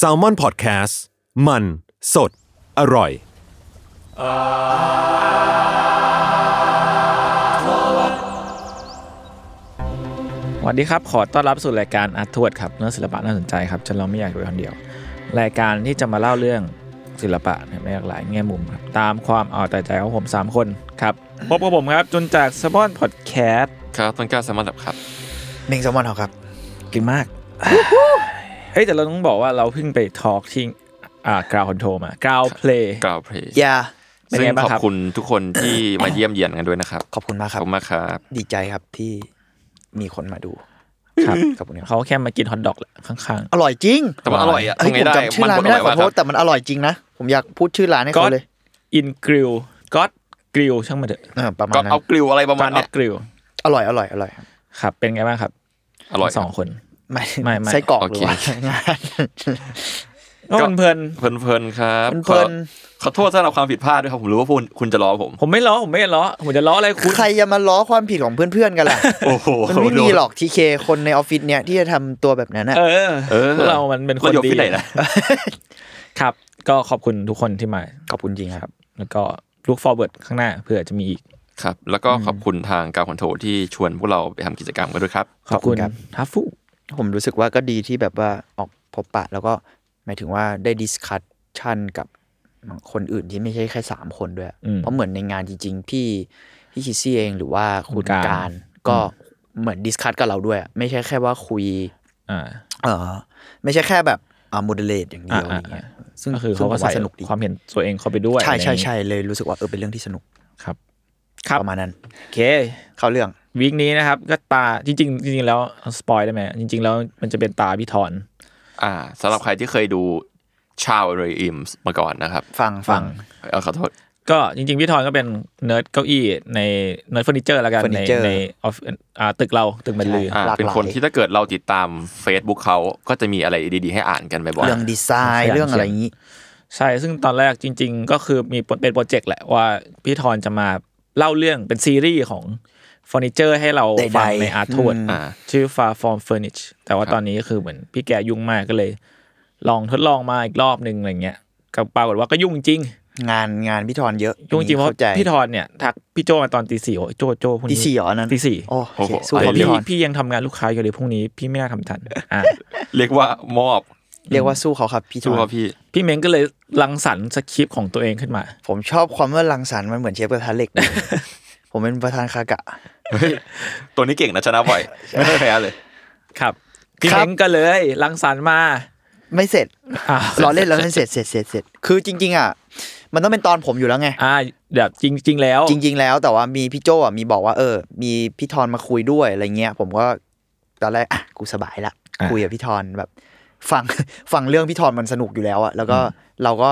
s a l m o n PODCAST มัน สด อร่อย สวัสดีครับ ขอต้อนรับสู่รายการอาร์ตทวดครับเนื้อศิลปะน่าสนใจครับจนเราไม่อยากอยู่คนเดียว รายการที่จะมาเล่าเรื่องศิลปะในหลากหลายแง่มุมครับตามความเอาแต่ใจของผม 3 คนครับพบกับผมครับจนจากสปอนพอดแคสต์ครับต้นกล้าแซมมอนดับครับเมงแซลมอนเขาครับกินมาก เฮ้ยแต่เราต้องบอกว่าเราเพิ่งไปทอล์กที่อ่ากราวคอนโทรมากราวเพลย์กล่าวเพลย์ยาเป็นซึ่งไงบ้างขอบครับคุณทุกคนที่มาเยี่ยมเยียนกันด้วยนะครับ ขอบคุณมากขคอรับบคุณมากครับ ดีใจครับที่มีคนมาดูครับขอบคุณครับเขาแค่มากินฮอทดอกแหละข้างอร่อยจริง แต่มันอร่อยอะเฮ้ยทำไงผมได้จำชื่อร้านไม่ได้บขดอโทษคแต่รับมันอร่อยจริงนะ ผมอยากพูดชื่อร้านให้ๆก็เขาเลยอินกริลก็กริลช่างมาเถอะเออประมาณก็นั้นเอากลิวอะไรประก็มาณออเนี้ยฟกริลอร่อยอร่อยอร่อยครับครับ เป็นไงบ้างครับ อร่อยสองคน ไม่ไม่ไม่ไส้กรอกโอหรืเคอว่างานก็เพลินเพลินๆครับเพลินขอขอโทษสำหรับความผิดพลาดด้วยครับผมรู้ว่าคุณคุณจะล้อผมๆผมไม่ล้อผมไม่ล้อผมจะล้ออะไรคุณใครจะมาล้อความผิดของเพื่อนๆกันล่ะโอ้โหมันไม่มีหรอกทีเคคนในออฟฟิศเนี่ยที่จะทำตัวแบบนั้นนะเออเออพวกเรามันเป็นคนเราอยู่ดีที่ไหนนะครับ ก็ขอบคุณทุกคนที่มาขอบคุณจริงครับ แล้วก็ look forward ข้างหน้าเผื่อจะมีอีกครับ แล้วก็ขอบคุณทาง Ground Control ที่ชวนพวกเราไปทำกิจกรรมกันด้วยครับ ขอบคุณขอบคุณครับทัฟฟู ผมรู้สึกว่าก็ดีที่แบบว่าออกพบปะ แล้วก็หมายถึงว่าได้ discussion กับคนอื่นที่ไม่ใช่แค่สามคนด้วย เพราะเหมือนในงานจริง ๆ พี่พี่คิซี่เองหรือว่าคุณการก็เหมือน discuss กับเราด้วย ไม่ใช่แค่ว่าคุยอ่าเออไม่ใช่แค่แบบอ่า moderate อย่างเดียวอ่าอะไรเงี้ยซึ่งก็คือเขาก็ซึ่งผมใส่ว่าสนุกดีความเห็นตัวเองเข้าไปด้วย ใช่ใช่อะไรอย่างงี้ใช่เลยรู้สึกว่าเออเป็นเรื่องที่สนุกครับ ครับประมาณนั้นโอเค เข้าเรื่อง week นี้นะครับ ก็ตาจริงๆจริงๆแล้ว spoil ได้ไหมจริง ๆ แล้วมันจะเป็นตาพี่ทอนอ่าสำหรับใครที่เคยดู Charles Ray Eames มาก่อนนะครับ ฟังฟังเออขอโทษ ก็จริง ๆ พี่ทอนก็เป็นเนิร์ดเก้าอี้ในเนิร์ดเฟอร์นิเจอร์แล้วกันใน Furniture ในออฟอ่าตึกเราตึกบรรลือ อ่าหลากหลาย เป็นคนที่ถ้าเกิดเราติดตาม Facebook เขาก็จะมีอะไรดีๆ ให้อ่านกันบ่อยๆ เรื่องดีไซน์ขยันเรื่องอะไรอย่างนี้ ใช่ซึ่งตอนแรกจริง ๆ ก็คือมีเป็น project แหละว่าพี่ทอนจะมาเล่าเรื่องเป็นซีรีส์ของเฟอร์นิเจอร์ให้เราใดๆฟังในอาร์ทวดอืมอ่าชื่อ Far From Furnish แต่ว่าครับตอนนี้ก็คือเหมือนพี่แกยุ่งมากก็เลย ลองทดลองมาอีกรอบหนึ่งอะไรเงี้ยก็ปรากฏว่าก็ยุ่งจริง งานงานพี่ทอนเยอะยุ่งจริงเพราะเข้าใจพี่ทอนเนี่ยทักพี่โจมาตอนตีสี่โอ้ยโจโจพรุ่งนี้ตีสี่เหรออันนั้นตีสี่โอ้โอ้โอโหเคสู้แต่กับพี่พี่ทอนพี่ยังทำงานลูกค้าอยู่เลยพรุ่งนี้พี่ไม่น่าทำทันอะเรียกว่ามอบเรียกว่าสู้เขาครับพี่ทสู้อนครับพี่ พี่เม้งก็เลยรังสรรค์สคริปต์ของตัวเองขึ้นมา ผมชอบความว่ารังสรรค์มันเหมือนเชฟกระทะเหล็กเลย ผมเป็นประธานคากะเฮ้ยตัวนี้เก่งนะชนะบ่อย ไม่ได้แพ้เลย ครับพี่ครับเม้งก็เลยรังสรรค์มา ไม่เสร็จอะรอเล่นแล้วเล่นเสร็จเสร็จเสร็จเสร็จคือจริง ๆ อะ มันต้องเป็นตอนผมอยู่แล้วไง อ่าแบบจริง ๆ แล้ว จริง ๆ แล้วแต่ว่ามีพี่โจอะมีบอกว่าเออ มีพี่ทอนมาคุยด้วยอะไรเงี้ยผมก็ตอนแรกอะกูสบายละอะคุยกับพี่ทอนแบบฟังฟังเรื่องพี่ทอนมันสนุกอยู่แล้วอะแล้วก็เราก็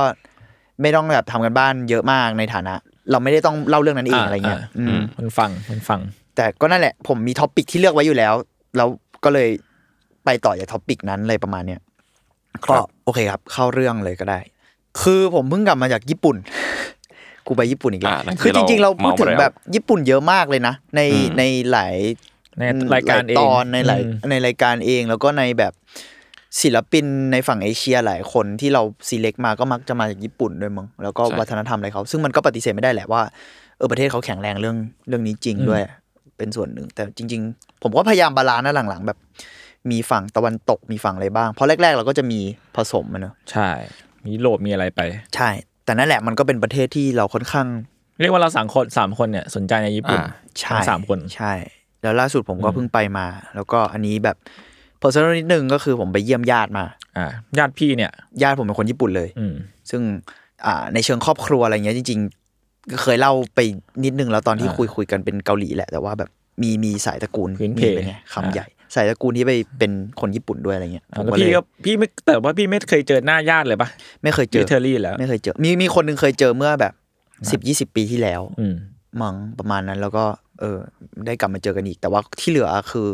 ไม่ต้องแบบทำการบ้านเยอะมากในฐานะ เราไม่ได้ต้องเล่าเรื่องนั้นเองอะไรเงี้ยอืมมันฟังมันฟัง แต่ก็นั่นแหละ ผมมี topic ที่เลือกไว้อยู่แล้ว แล้วก็เลยไปต่อจาก topic นั้นเลยประมาณเนี้ยครับก็โอเคครับ เข้าเรื่องเลยก็ได้ คือผมเพิ่งกลับมาจากญี่ปุ่น กูไปญี่ปุ่นอีกแล้วอ่านั่นคือคือจริงๆ เราพูดถึงเมามาแล้วแบบญี่ปุ่นเยอะมากเลยนะ ในอืมในหลายในรายการเองหลตอนในหลายอืมในรายการเองแล้วก็ในแบบ ศิลปินในฝั่งเอเชียหลายคนที่เรา select มาก็มักจะมาจากญี่ปุ่นด้วยมั้งแล้วก็ใช่วัฒนธรรมอะไรเขาซึ่งมันก็ปฏิเสธไม่ได้แหละว่าเออประเทศเขาแข็งแรงเรื่องเรื่องนี้จริงด้วย เป็นส่วนหนึ่ง แต่จริง ๆ ผมก็พยายาม balance นะหลังๆ แบบ มีฝั่งตะวันตกมีฝั่งอะไรบ้าง เพราะแรก ๆ เราก็จะมีผสมมันเนอะใช่ มีโลบมีอะไรไป ใช่ แต่นั่นแหละมันก็เป็นประเทศที่เราค่อนข้าง เรียกว่าเราสามคนสามคนเนี่ยสนใจในญี่ปุ่นอ่าใช่ทั้งสามคนใช่ แล้วล่าสุดผมก็เพิ่งไปมา แล้วก็อันนี้แบบ personal นิดนึงก็คือผมไปเยี่ยมญาติมา อ่าญาติพี่เนี่ยญาติผมเป็นคนญี่ปุ่นเลย อืม ซึ่งอ่าในเชิงครอบครัวอะไรเงี้ยจริงๆก็เคยเล่าไปนิดนึงแล้วตอนที่อ่าคุยคุยกันเป็นเกาหลีแหละแต่ว่าแบบมีมีสายตระกูลพื้นเพมีเป็นไงคำใหญ่ สายตระกูลที่ไปเป็นคนญี่ปุ่นด้วยอะไรเงี้ยอ่าผมแล้วก็เลพี่ยก็พี่ไม่แต่ว่าพี่ไม่เคยเจอหน้าญาติเลยปะไม่เคยเจเจออเทอรี่แล้ว ไม่เคยเจอ มีมีคนหนึ่งเคยเจอเมื่อแบบสิบยี่สิบปีที่แล้วอืม มั้งประมาณนั้นแล้วก็ เออ ได้กลับมาเจอกันอีก แต่ว่าที่เหลือคือ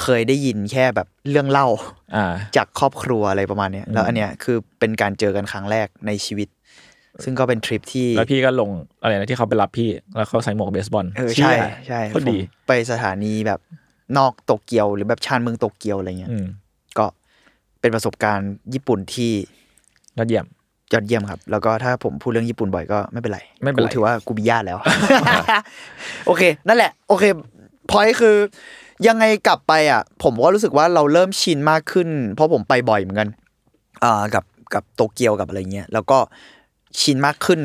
เคยได้ยินแค่แบบเรื่องเล่าอ่าจากครอบครัวอะไรประมาณเนี้ยแล้วอันเนี้ยคือเป็นการเจอกันครั้งแรกในชีวิต ซึ่งก็เป็นทริปที่แล้วพี่ก็ลงอะไรนะที่เขาไปรับพี่ แล้วเขาใส่หมวกเบสบอลเออใช่เชี่ยใช่โคตรดีผมไปสถานีแบบนอกโตเกียวหรือแบบชานเมืองโตเกียวอะไรเงี้ยอืมก็เป็นประสบการณ์ญี่ปุ่นที่ยอดเยี่ยมยอดเยี่ยมครับ แล้วก็ถ้าผมพูดเรื่องญี่ปุ่นบ่อยก็ไม่เป็นไรไม่เป็นไรกูถือว่ากูมีญาติแล้ว โอเค นั่นแหละ โอเคพอยคือ ยังไงกลับไปอะ ผมก็รู้สึกว่าเราเริ่มชินมากขึ้น เพราะผมไปบ่อยเหมือนกันอ่ากับกับโตเกียวกับอะไรเงี้ยแล้วก็ชินมากขึ้น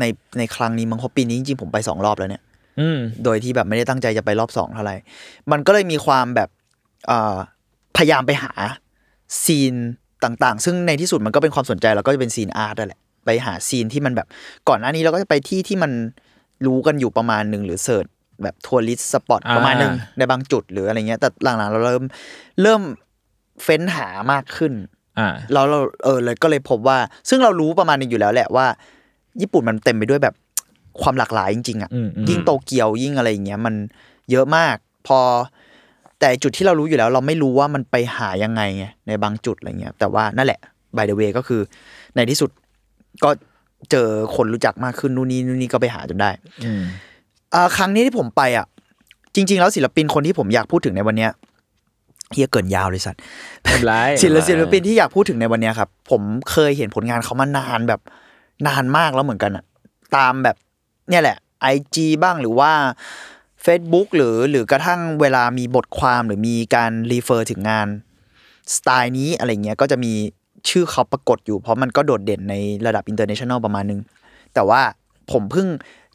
ในในครั้งนี้มั้งเพราะปีนี้จริงๆผมไปสองรอบแล้วเนี่ย อืม โดยที่แบบไม่ได้ตั้งใจจะไปรอบสองเท่าไหร่มันก็เลยมีความแบบเอ่อพยายามไปหา scene ต่างๆ ซึ่งในที่สุดมันก็เป็นความสนใจแล้วก็จะเป็น scene art นั่นแหละ ไปหา scene ที่มันแบบ ก่อนหน้านี้เราก็จะไปที่ที่มันรู้กันอยู่ประมาณหนึ่งหรือ search แบบ tourist spot อ่าประมาณหนึ่งในบางจุดหรืออะไรเงี้ย แต่หลังๆเราเริ่มเริ่มเฟ้นหามากขึ้นอ่าแล้วเราเออเลยก็เลยพบว่า ซึ่งเรารู้ประมาณหนึงอยู่แล้วแหละว่า ญี่ปุ่นมันเต็มไปด้วยแบบความหลากหลายจริงๆอะอืมอืมยิ่งโตเกียวยิ่งอะไรอย่างเงี้ยมันเยอะมาก พอ แต่จุดที่เรารู้อยู่แล้ว เราไม่รู้ว่ามันไปหายังไงไงในบางจุดอะไรเงี้ย แต่ว่านั่นแหละ by the way ก็คือ ในที่สุดก็เจอคนรู้จักมากขึ้นนู่นนี่นู่นนี่ก็ไปหาจนได้ อืมอ่า ครั้งนี้ที่ผมไปอะ จริง ๆ แล้วศิลปินคนที่ผมอยากพูดถึงในวันเนี้ยเหี้ยเกริ่นยาวเลยสัตว์ไม่เป็นไรศิลศิลปินที่อยากพูดถึงในวันเนี้ยครับ ผมเคยเห็นผลงานเขามานานแบบนานมากแล้วเหมือนกันอะตามแบบเนี่ยแหละ IG บ้างหรือว่า Facebook หรือหรือกระทั่งเวลามีบทความหรือมีการ refer ถึงงานสไตล์นี้อะไรเงี้ยก็จะมีชื่อเขาปรากฏอยู่เพราะมันก็โดดเด่นในระดับ international ประมาณนึง แต่ว่าผมเพิ่ง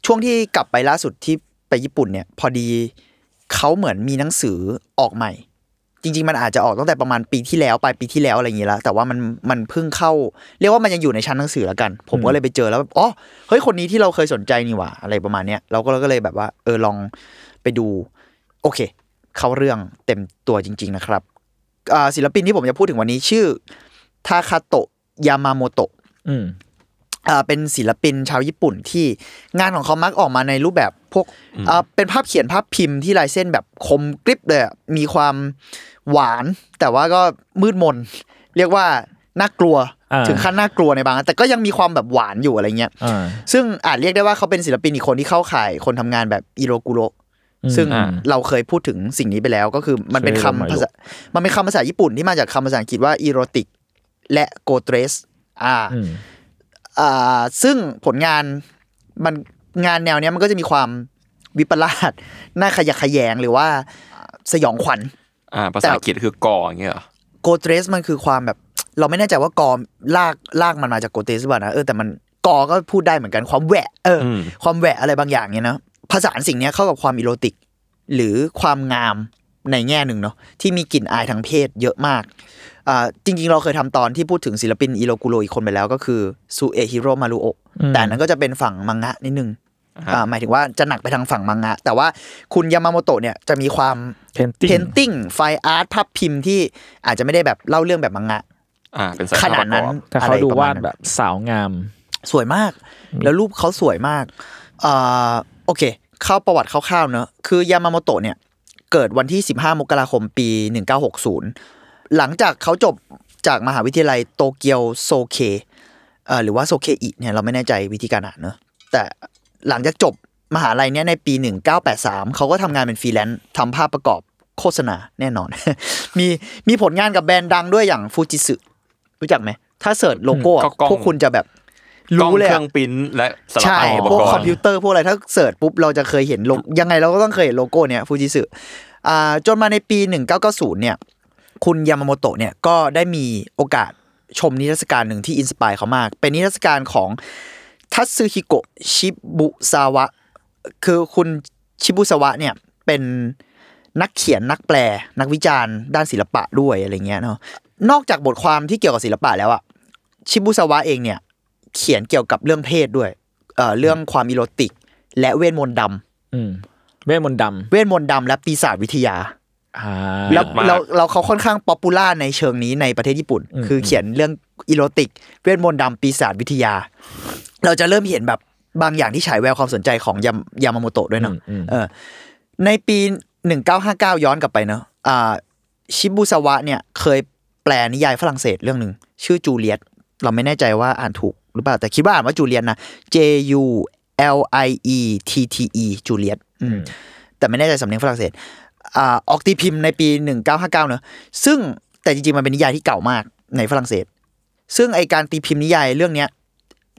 ช่วงที่กลับไปล่าสุดที่ไปญี่ปุ่นเนี่ย พอดีเขาเหมือนมีหนังสือออกใหม่ จริง ๆ มันอาจจะออกตั้งแต่ประมาณปีที่แล้วปลายปีที่แล้วอะไรอย่างงี้แล้วแต่ว่ามันมันเพิ่งเข้า เรียกว่ามันยังอยู่ในชั้นหนังสือแล้วกัน ผมก็เลยไปเจอแล้วแบบอ๋อเฮ้ยคนนี้ที่เราเคยสนใจนี่หว่าอะไรประมาณเนี้ยเราก็เราก็เลยแบบว่า เออลองไปดู โอเค เข้าเรื่องเต็มตัวจริง ๆ นะครับศิลปินที่ผมจะพูดถึงวันนี้ชื่อทาคาโตะยามาโมโตะ เป็นศิลปินชาวญี่ปุ่นที่งานของเขามักออกมาในรูปแบบพวกอ่าเป็นภาพเขียนภาพพิมพ์ที่ลายเส้นแบบคมกริบเลยอะมีความหวาน แต่ว่าก็มืดมน เรียกว่าน่ากลัวอ่าถึงขั้นน่ากลัวในบางอันแต่ก็ยังมีความแบบหวานอยู่อะไรเงี้ยอ่าซึ่งอาจเรียกได้ว่าเขาเป็นศิลปินอีกคนที่เข้าข่ายคนทำงานแบบอิโรกุโรอืมซึ่งอ่าเราเคยพูดถึงสิ่งนี้ไปแล้วก็คือมันเป็นเคยคำลงมาอยู่ภาษามันเป็นคำภาษาญี่ปุ่นที่มาจากคำภาษาอังกฤษว่าอีโรติกและโกเทรสอ่าอืมอ่า ซึ่งผลงานมันงานแนวเนี้ยมันก็จะมีความวิปลาสน่าขยะแขยงหรือว่าสยองขวัญอ่าภาษาอังกฤษคือกออย่างเงี้ยเหรอโกเทรสมันคือความแบบ เราไม่แน่ใจว่ากอลากลากมันมาจากโกเทรสหรือเปล่านะเออแต่มันกอก็พูดได้เหมือนกันความแหวะเอออมความแหวะอะไรบางอย่างเนี่ยนะผสานสิ่งเนี้ยเข้ากับความอีโรติก หรือความงาม ในแง่หนึ่งเนาะที่มีกลิ่นอายทางเพศเยอะมากอ่าจริง ๆ เราเคยทำตอนที่พูดถึงศิลปินอิโรกุโรอีกคนไปแล้วก็คือซูเอฮิโรมารุโอะแต่อันนั้นก็จะเป็นฝั่งมังงะนิดนึงอ่าหมายถึงว่าจะหนักไปทางฝั่งมังงะ แต่ว่าคุณยามาโมโตะเนี่ยจะมีความ Painting เพนติ้งไฟอาร์ตภาพพิมพ์ที่อาจจะไม่ได้แบบเล่าเรื่องแบบมังงะอ่าเป็นสายขนาดนั้นภาพประกอบแต่เขาดูวาดแบบสาวงาม สวยมาก แล้วรูปเขาสวยมากอ่าโอเค เข้าประวัติคร่าวๆเนอะคือยามาโมโตะเนี่ย เกิดวันที่ 15 มกราคมปี 1960 หลังจากเขาจบจากมหาวิทยาลัยโตเกียวโซเคเอ่อหรือว่าโซเคอิเนี่ยเราไม่แน่ใจวิธีการอ่านเนอะแต่หลังจากจบมหาลัยเนี่ยในปี 1983 เขาก็ทำงานเป็นฟรีแลนซ์ทำภาพประกอบโฆษณาแน่นอน มีมีผลงานกับแบรนด์ดังด้วยอย่างฟูจิสึรู้จักไหม ถ้า search โลโก้อะก็กล้องพวกคุณจะแบบกล้อง รู้เลยเคอะรื่องปริ้นและสลับใช่อุปพวกกรคอมณ์พิวเตอร์พวกอะไรถ้าเสิร์ชปุ๊บเราจะเคยเห็นโลยังไงเราก็ต้องเคยเห็นโลโก้เนี้ยฟูจิสึอ่าจนมาในปี 1990 เนี่ย คุณยามาโมโตะเนี่ยก็ได้มีโอกาสชมนิทรรศการหนึ่งที่อินสปายเขามาก เป็นนิทรรศการของทัตสึฮิโกะชิบุซาวะ คือคุณชิบุซาวะเนี่ยเป็นนักเขียนนักแปล นักวิจารณ์ด้านศิลปะด้วยอะไรเงี้ยเนาะนอกจากบทความที่เกี่ยวกับศิลปะแล้วอะชิบุซาวะเองเนี่ย เขียนเกี่ยวกับเรื่องเพศด้วยเอ่อเรื่องความอีโรติก และเวทมนต์ดำอืมเวทมนต์ดเวทมนต์ดำและปีศาจวิทยา อ่า แล้วมาก เราเราเขาค่อนข้าง popular ในเชิงนี้ในประเทศญี่ปุ่น อืม คือเขียนเรื่องอีโรติก เวทมนต์ดำปีศาจวิทยา เราจะเริ่มเห็นแบบบางอย่างที่ฉายแววความสนใจของยามยามาโมโตะด้วยเนาะอืมเออในปี 1959 ย้อนกลับไปเนาะอ่าชิบุสวะเนี่ยเคยแปลนิยายฝรั่งเศสเรื่องหนึ่งชื่อจูเลียต เราไม่แน่ใจว่าอ่านถูก หรือเปล่า แต่คิดว่าอ่านว่าจูเลียตนะ J U L I E T T E จูเลียตอืมแต่ไม่แน่ใจสำเนียงฝรั่งเศสอ่าออกตีพิมพ์ในปี 1959 เนอะซึ่งแต่จริงๆ มันเป็นนิยายที่เก่ามากในฝรั่งเศส ซึ่งไอการตีพิมพ์นิยายเรื่องเนี้ย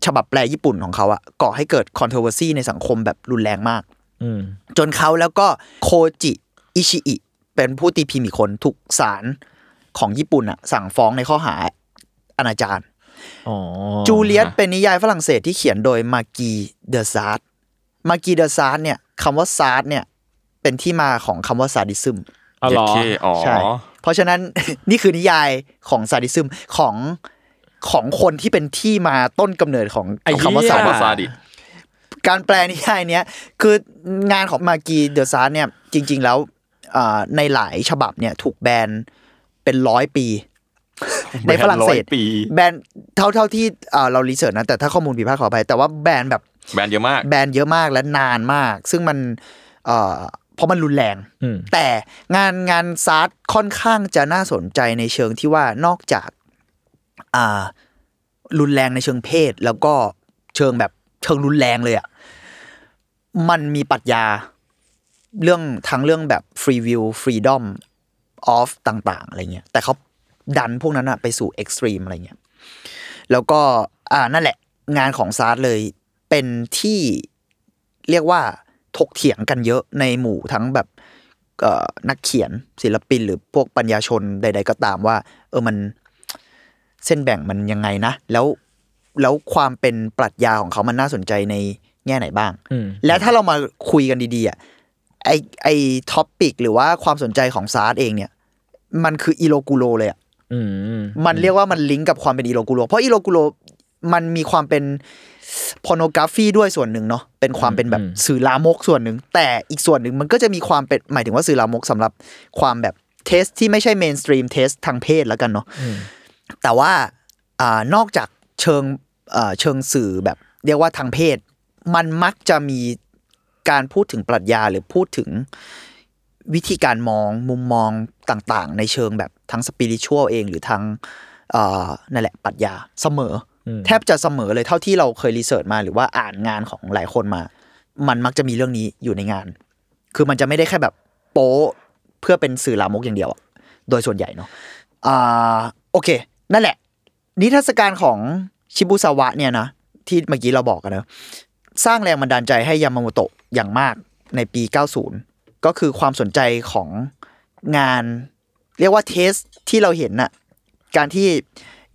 ฉบับแปลญี่ปุ่นของเขาอะก่อให้เกิด controversy ในสังคมแบบรุนแรงมากอืมจนเขาแล้วก็โคจิอิชิอิเป็นผู้ตีพิมพ์อีกคนถูกศาลของญี่ปุ่นอะสั่งฟ้องในข้อหาอนาจารอ๋อ จูเลียตเป็นนิยายฝรั่งเศสที่เขียนโดยมากีเดอซาร์ดมากีเดอซาร์ดเนี่ยคำว่าซาร์ดเนี่ย เป็นที่มาของคำว่าซาดิซึมอ๋อเหรอโอเคอ๋อใช่เพราะฉะนั้นนี่คือนิยายของซาดิซึมของของคนที่เป็นที่มาต้นกำเนิดของไอ้ของคำว่าเหี้ยคำว่าซาดิสซาดิสการแปลนิยายเนี้ยคืองานของมากีเดอะซาร์เนี่ยจริง ๆ แล้วอ่าในหลายฉบับเนี่ยถูกแบนเป็นร้อยปี ในฝรั่งเศสแบนร้อยปีแบนเท่าเท่าที่อ่าเรา research นะแต่ถ้าข้อมูลผิดพลาดขออภัยแต่ว่าแบนแบบแบนเยอะมาก แบนเยอะมากและนานมาก ซึ่งมันเอ่อเพราะมันรุนแรงอืมแต่งานงานซาร์ค่อนข้างจะน่าสนใจในเชิงที่ว่านอกจากอ่ารุนแรงในเชิงเพศ แล้วก็เชิงแบบเชิงรุนแรงเลยอะมันมีปรัชญาเรื่องทั้งเรื่องแบบ free will freedom of ต่าง ๆ อะไรเงี้ยแต่เขา ดันพวกนั้นอะไปสู่ extreme อะไรเงี้ยแล้วก็อ่านั่นแหละงานของซาร์เลยเป็นที่เรียกว่าถกเถียงกันเยอะในหมู่ทั้งแบบนักเขียนศิลปินหรือพวกปัญญาชนใด ๆ ก็ตามว่า เออมันเส้นแบ่งมันยังไงนะ แล้วแล้วความเป็นปรัชญาของเขามันน่าสนใจในแง่ไหนบ้าง แล้วถ้าเรามาคุยกันดีๆอะไอไอ topic หรือว่าความสนใจของซาร์เองเนี่ย มันคืออีโลกูโรเลยอะ มันเรียกว่ามันลิงก์กับความเป็นอีโลกูโรเพราะอีโลกูโรมันมีความเป็น pornography ด้วยส่วนหนึ่งเนาะเป็นความเป็นแบบสื่อลามกส่วนหนึ่ง แต่อีกส่วนหนึ่งมันก็จะมีความเป็นหมายถึงว่าสื่อลามกสำหรับความแบบ taste ที่ไม่ใช่ mainstream taste ทางเพศแล้วกันเนาะแต่ว่าอ่านอกจากเชิงอ่าเชิงสื่อแบบเรียกว่าทางเพศ มันมักจะมีการพูดถึงปรัชญาหรือพูดถึงวิธีการมองมุมมอง ต่างๆ ในเชิงแบบทั้ง spiritual เองหรือทั้งเอ่อนั่นแหละปรัชญาเสมออแทบจะเสมอเลยเท่าที่เราเคย research มาหรือว่าอ่านงานของหลายคนมา มันมักจะมีเรื่องนี้อยู่ในงาน คือมันจะไม่ได้แค่แบบโป๊เพื่อเป็นสื่อลามกอย่างเดียวอะโดยส่วนใหญ่เนาะอ่าโอเค นั่นแหละ นิทรรศการของชิบุซาวะเนี่ยนะ ที่เมื่อกี้เราบอกกันนะสร้างแรงบันดาลใจให้ยามาโมโตะอย่างมากในปี 90 ก็คือความสนใจของ งาน เรียกว่าเทสที่เราเห็นน่ะ การที่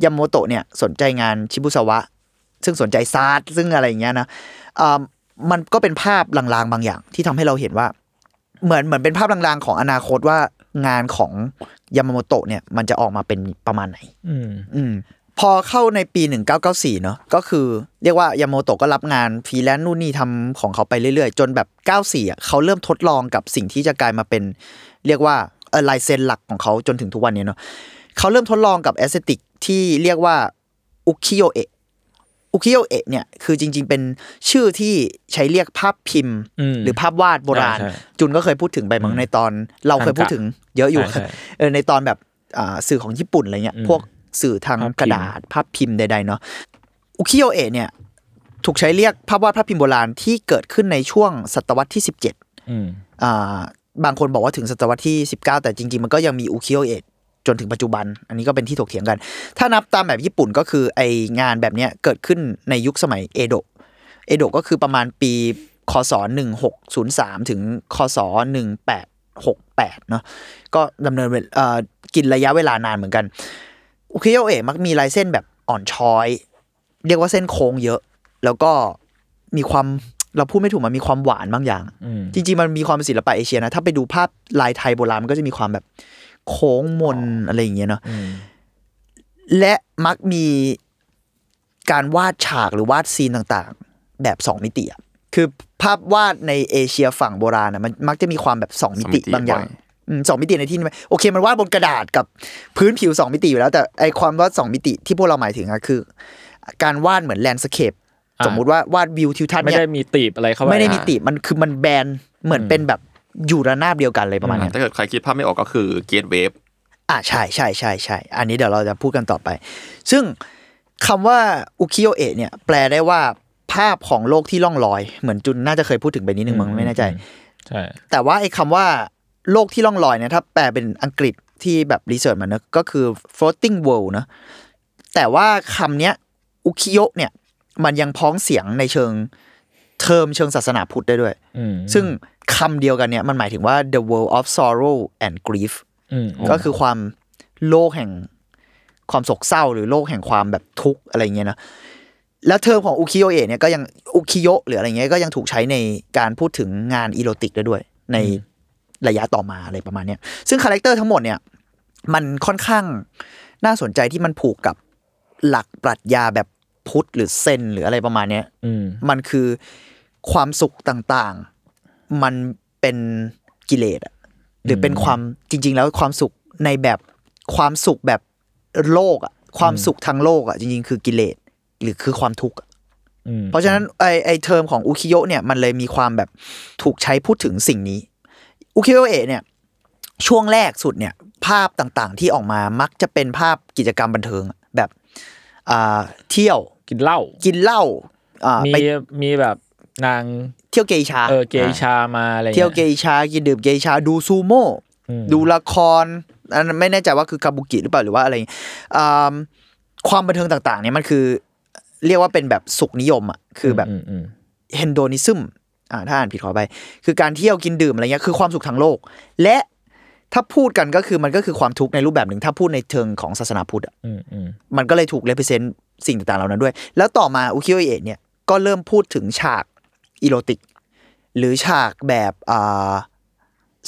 ยามาโมโตะเนี่ยสนใจงานชิบุซาวะ ซึ่งสนใจซาร์ซึ่งอะไรอย่างเงี้ยนะอ่ามันก็เป็นภาพลางๆ บางอย่าง ที่ทำให้เราเห็นว่า เหมือนเหมือนเป็นภาพลางๆ ของอนาคตว่างานของยามาโมโตะเนี่ย มันจะออกมาเป็นประมาณไหน อืมอืมพอเข้าในปี 1994 เนอะก็คือเรียกว่ายามาโมโตะก็รับงานฟรีแลนซ์นู่นนี่ทำของเขาไปเรื่อยๆ จนแบบ 94อะเขาเริ่มทดลองกับสิ่งที่จะกลายมาเป็น เรียกว่าเออ ลายเซ็นหลักของเขาจนถึงทุกวันนี้เนอะเขาเริ่มทดลองกับ aesthetic ที่เรียกว่าอุคิโยเอะอุคิโยเอะเนี่ยคือจริง ๆ เป็นชื่อที่ใช้เรียกภาพพิมพ์อืมหรือภาพวาดโบราณใช่ใช่จุนก็เคยพูดถึงไปมั้งในตอน เราเคยพูดถึงเยอะอยู่ใช่ใช่เออในตอนแบบอ่าสื่อของญี่ปุ่นอะไรเงี้ยอืมพวกสื่อทางภาพพิมพ์กระดาษภาพพิมพ์ใดๆเนาะอุคิโยเอะเนี่ยถูกใช้เรียกภาพวาดภาพพิมพ์โบราณที่เกิดขึ้นในช่วงศตวรรษที่ 17อืมอ่า บางคนบอกว่าถึงศตวรรษที่ 19 แต่จริง ๆ มันก็ยังมีอุคิโยเอะจนถึงปัจจุบัน อันนี้ก็เป็นที่ถกเถียงกัน ถ้านับตามแบบญี่ปุ่นก็คือไองานแบบเนี้ยเกิดขึ้นในยุคสมัยเอโดะ เอโดะก็คือประมาณปีคศ1603 ถึงคศ1868เนาะ ก็ดำเนินเวลเอ่อกินระยะเวลานานเหมือนกัน อุคิโยเอะมักมีลายเส้นแบบอ่อนช้อย เรียกว่าเส้นโค้งเยอะ แล้วก็มีความ เราพูดไม่ถูกมันมีความหวานบางอย่างอืมจริง ๆ มันมีความเป็นศิลปะเอเชียนะ ถ้าไปดูภาพลายไทยโบราณมันก็จะมีความแบบโค้งมนอะไรอย่างเงี้ยเนาะอืมและมักมีการวาดฉากหรือวาดซีนต่างๆ แบบสองมิติอะคือภาพวาดในเอเชียฝั่งโบราณนะมันมักจะมีความแบบสองมิติสองมิติบางอย่างบ่อยอืมสองมิติในที่นี้โอเคมันวาดบนกระดาษกับพื้นผิวสองมิติอยู่แล้ว แต่ไอความว่าสองมิติที่พวกเราหมายถึงอะคือ การวาดเหมือน landscape อ่า สมมุติว่าวาดวิวทิวทัศน์ไม่เนี่ยไม่ได้มี depth อะไรเข้าไปไม่ได้มีมิติมันคือมันแบนเหมือนเป็นแบบอยู่ระนาบเดียวกันเลยประมาณเนี้ยถ้าเกิดใครคิดภาพไม่ออกก็คือ Great Waveอ่าใช่ใช่ใช่ใช่อันนี้เดี๋ยวเราจะพูดกันต่อไป ซึ่งคำว่าอุคิโอเอะเนี่ย แปลได้ว่าภาพของโลกที่ล่องลอย เหมือนจุนน่าจะเคยพูดถึงไปนิดนึงมั้งไม่แน่ใจใช่แต่ว่าไอ้คำว่าโลกที่ล่องลอยเนี่ยถ้าแปลเป็นอังกฤษที่แบบ research มาเนอะก็คือ floating world เนอะแต่ว่าคำเนี้ยอุคิโยเนี่ย มันยังพ้องเสียงในเชิงเทอมเชิงศาสนาพุทธได้ด้วยอืมซึ่งคำเดียวกันเนี่ยมันหมายถึงว่า the world of sorrow and grief อืมก็คือความโลกแห่งความโศกเศร้า หรือโลกแห่งความแบบทุกข์อะไรเงี้ยนะแล้วเทอมของอุคิโยเอะเนี่ยก็ยังอุคิโยหรืออะไรเงี้ยก็ยังถูกใช้ในการพูดถึงงานอีโรติกได้ด้วย ในระยะต่อมาอะไรประมาณเนี้ยซึ่งคาแรคเตอร์ทั้งหมดเนี่ยมันค่อนข้างน่าสนใจที่มันผูกกับหลักปรัชญาแบบ พุทธหรือเซนหรืออะไรประมาณเนี้ยอืมมันคือความสุขต่างๆ มันเป็นกิเลสอะหรือเป็นความจริง ๆ แล้วความสุขในแบบความสุขแบบโลกอะความสุขทางโลกอะจริง ๆ คือกิเลสหรือคือความทุกข์อะอืมเพราะฉะนั้นไอไอเทอมของอุคิโยะเนี่ยมันเลยมีความแบบถูกใช้พูดถึงสิ่งนี้อุคิโยะเอะเนี่ยช่วงแรกสุดเนี่ยภาพต่างๆที่ออกมามักจะเป็นภาพกิจกรรมบันเทิงอะแบบอ่าเที่ยว กินเหล้ากินเหล้าอ่ามีไปมีแบบนางเที่ยวเกย์ชา เออเกย์ชามาอะไรเที่ยวเกงี้ย์ชากินดื่มเกย์ชาดูซูโม่อืมดูละครอันนั้นไม่แน่ใจว่าคือคาบุกิหรือเปล่าหรือว่าอะไรอ่าความบันเทิงต่าง ๆ เนี่ยมันคือ เรียกว่าเป็นแบบสุขนิยมอะคือแบบมอืม hedonism อ่าถ้าอ่านผิดขอไป คือการเที่ยวกินดื่มอะไรเงี้ยคือความสุขทางโลก และ ถ้าพูดกันก็คือมันก็คือความทุกข์ในรูปแบบหนึ่ง ถ้าพูดในเชิงของศาสนาพุทธอะอืมอืมมันก็เลยถูกเลเ e เซนต์สิ่งต่างๆเหล่านั้นด้วย แล้วต่อมาอุคิโอเอะเนี่ยก็เริ่มพูดถึงฉาก erotic หรือฉากแบบอ่า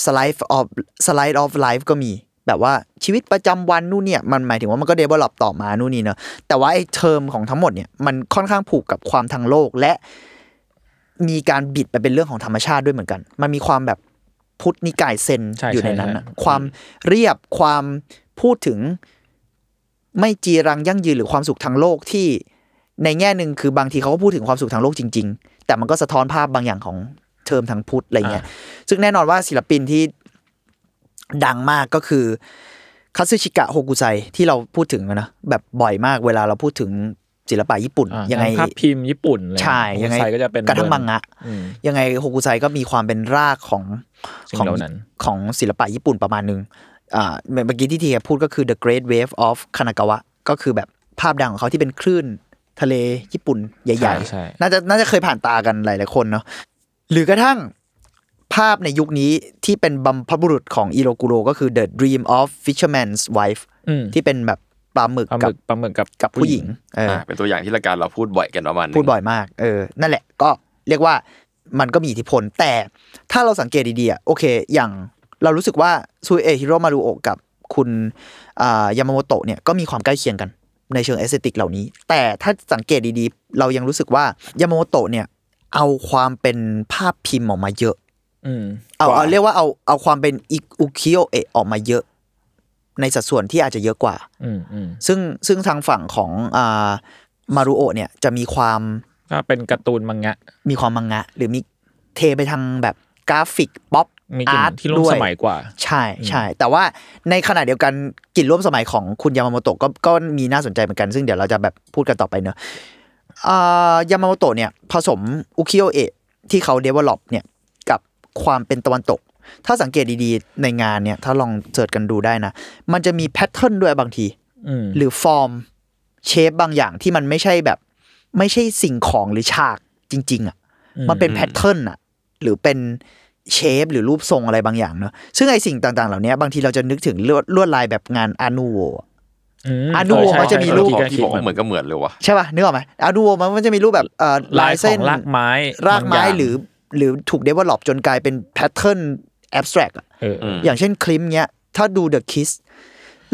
slice of slice of life ก็มี แบบว่าชีวิตประจำวันนู่นเนี่ยมันหมายถึงว่ามันก็ develop ต่อมานู่นนี่เนอะแต่ว่าไอ้เทอมของทั้งหมดเนี่ยมันค่อนข้างผูกกับความทางโลกและมีการบิดไปเป็นเรื่องของธรรมชาติด้วยเหมือนกัน มันมีความแบบ พุทธนิกายเซนใช่อยู่ในใช่นั้นนะใช่ความเรียบความพูดถึงไม่จีรังยั่งยืนหรือความสุขทางโลกที่ในแง่หนึ่งคือบางทีเขาก็พูดถึงความสุขทางโลกจริง ๆ แต่มันก็สะท้อนภาพบางอย่างของเทอมทางพุทธอะไรเงี้ย ซึ่งแน่นอนว่าศิลปินที่ดังมากก็คือคัตสึชิกะโฮกุไซที่เราพูดถึงอะนะแบบบ่อยมากเวลาเราพูดถึง ศิลปะญี่ปุ่นอ่ายังไงภาพพิมพ์ญี่ปุ่นอะไรใช่ยังไงใส่ก็จะเป็นกระทั่งมังงะอืมยังไงโฮกุไซก็มีความเป็นรากของสิ่งของเหล่านั้นของศิลปะญี่ปุ่นประมาณหนึ่งอ่าเมื่อกี้ที่ทีพูดก็คือ the great wave of Kanagawa ก็คือแบบภาพดังของเขาที่เป็นคลื่นทะเลญี่ปุ่นใหญ่ใช่ใช่ๆ น่าจะน่าจะเคยผ่านตากันหลายๆคนเนาะหรือกระทั่งภาพในยุคนี้ที่เป็นบรรพบุรุษของอิโรกุโรก็คือ the dream of fisherman's wife อืมที่เป็นแบบ ปลาหมึกกับปลาหมึกปลาหมึกกับกับผู้หญิงเอออ่าเป็นตัวอย่างที่รายการเราพูดบ่อยกันประมาณนึง พูดบ่อยมาก เออ นั่นแหละ ก็เรียกว่ามันก็มีอิทธิพล แต่ถ้าเราสังเกตดีๆอะโอเค อย่างเรารู้สึกว่าซูเอฮิโรมารุโอะกับคุณอ่ายามาโมโตะเนี่ยก็มีความใกล้เคียงกันในเชิง aesthetic เหล่านี้ แต่ถ้าสังเกตดีๆ เรายังรู้สึกว่ายามาโมโตะเนี่ยเอาความเป็นภาพพิมพ์ออกมาเยอะ อืม เอากว่าเอาเรียกว่าเอาเอาความเป็นอุคิโอเอะออกมาเยอะ ในสัดส่วนที่อาจจะเยอะกว่าอืมอืมซึ่งซึ่งทางฝั่งของอ่ามารุโอะเนี่ยจะมีความถ้าเป็นการ์ตูนมังงะ มีความมังงะ หรือมีเทไปทางแบบ graphic pop มีกลิ่น art ที่ร่วมด้วยสมัยกว่า ใช่ใช่แต่ว่าในขณะเดียวกันกลิ่นร่วมสมัยของคุณยามาโมโตะก็ก็มีน่าสนใจเหมือนกัน ซึ่งเดี๋ยวเราจะแบบพูดกันต่อไปเนอะอ่ายามาโมโตะเนี่ยผสมอุคิโอเอะที่เขา develop เนี่ยกับความเป็นตะวันตก ถ้าสังเกตดีๆ ในงานเนี่ย ถ้าลอง search กันดูได้นะ มันจะมี pattern ด้วยบางทีอืมหรือ form shape บางอย่างที่มันไม่ใช่แบบ ไม่ใช่สิ่งของหรือฉากจริง ๆ อะ มันเป็น pattern อะ หรือเป็น shape หรือรูปทรงอะไรบางอย่างเนอะซึ่งไอสิ่งต่างๆ เหล่านี้บางทีเราจะนึกถึงลวดลวดลายแบบงานอานูโวมอะดูเใช่มันจะมีใช่รูปเออที่คิดบอกเหมืว่าอนเหมือนก็เหมือนเลยวะใช่ป่ะนึกออกไหมอานูโวมันมันจะมีรูปแบบเอ่อลาลายยขอเส้นงรากไม้รากไม้บงย่งหรือ หรือถูกเดเวล็อปจนกลายเป็นแพทเทิร์น แอบสแตรกอะเออเอออย่างเช่นคลิปเนี้ย ถ้าดู The Kiss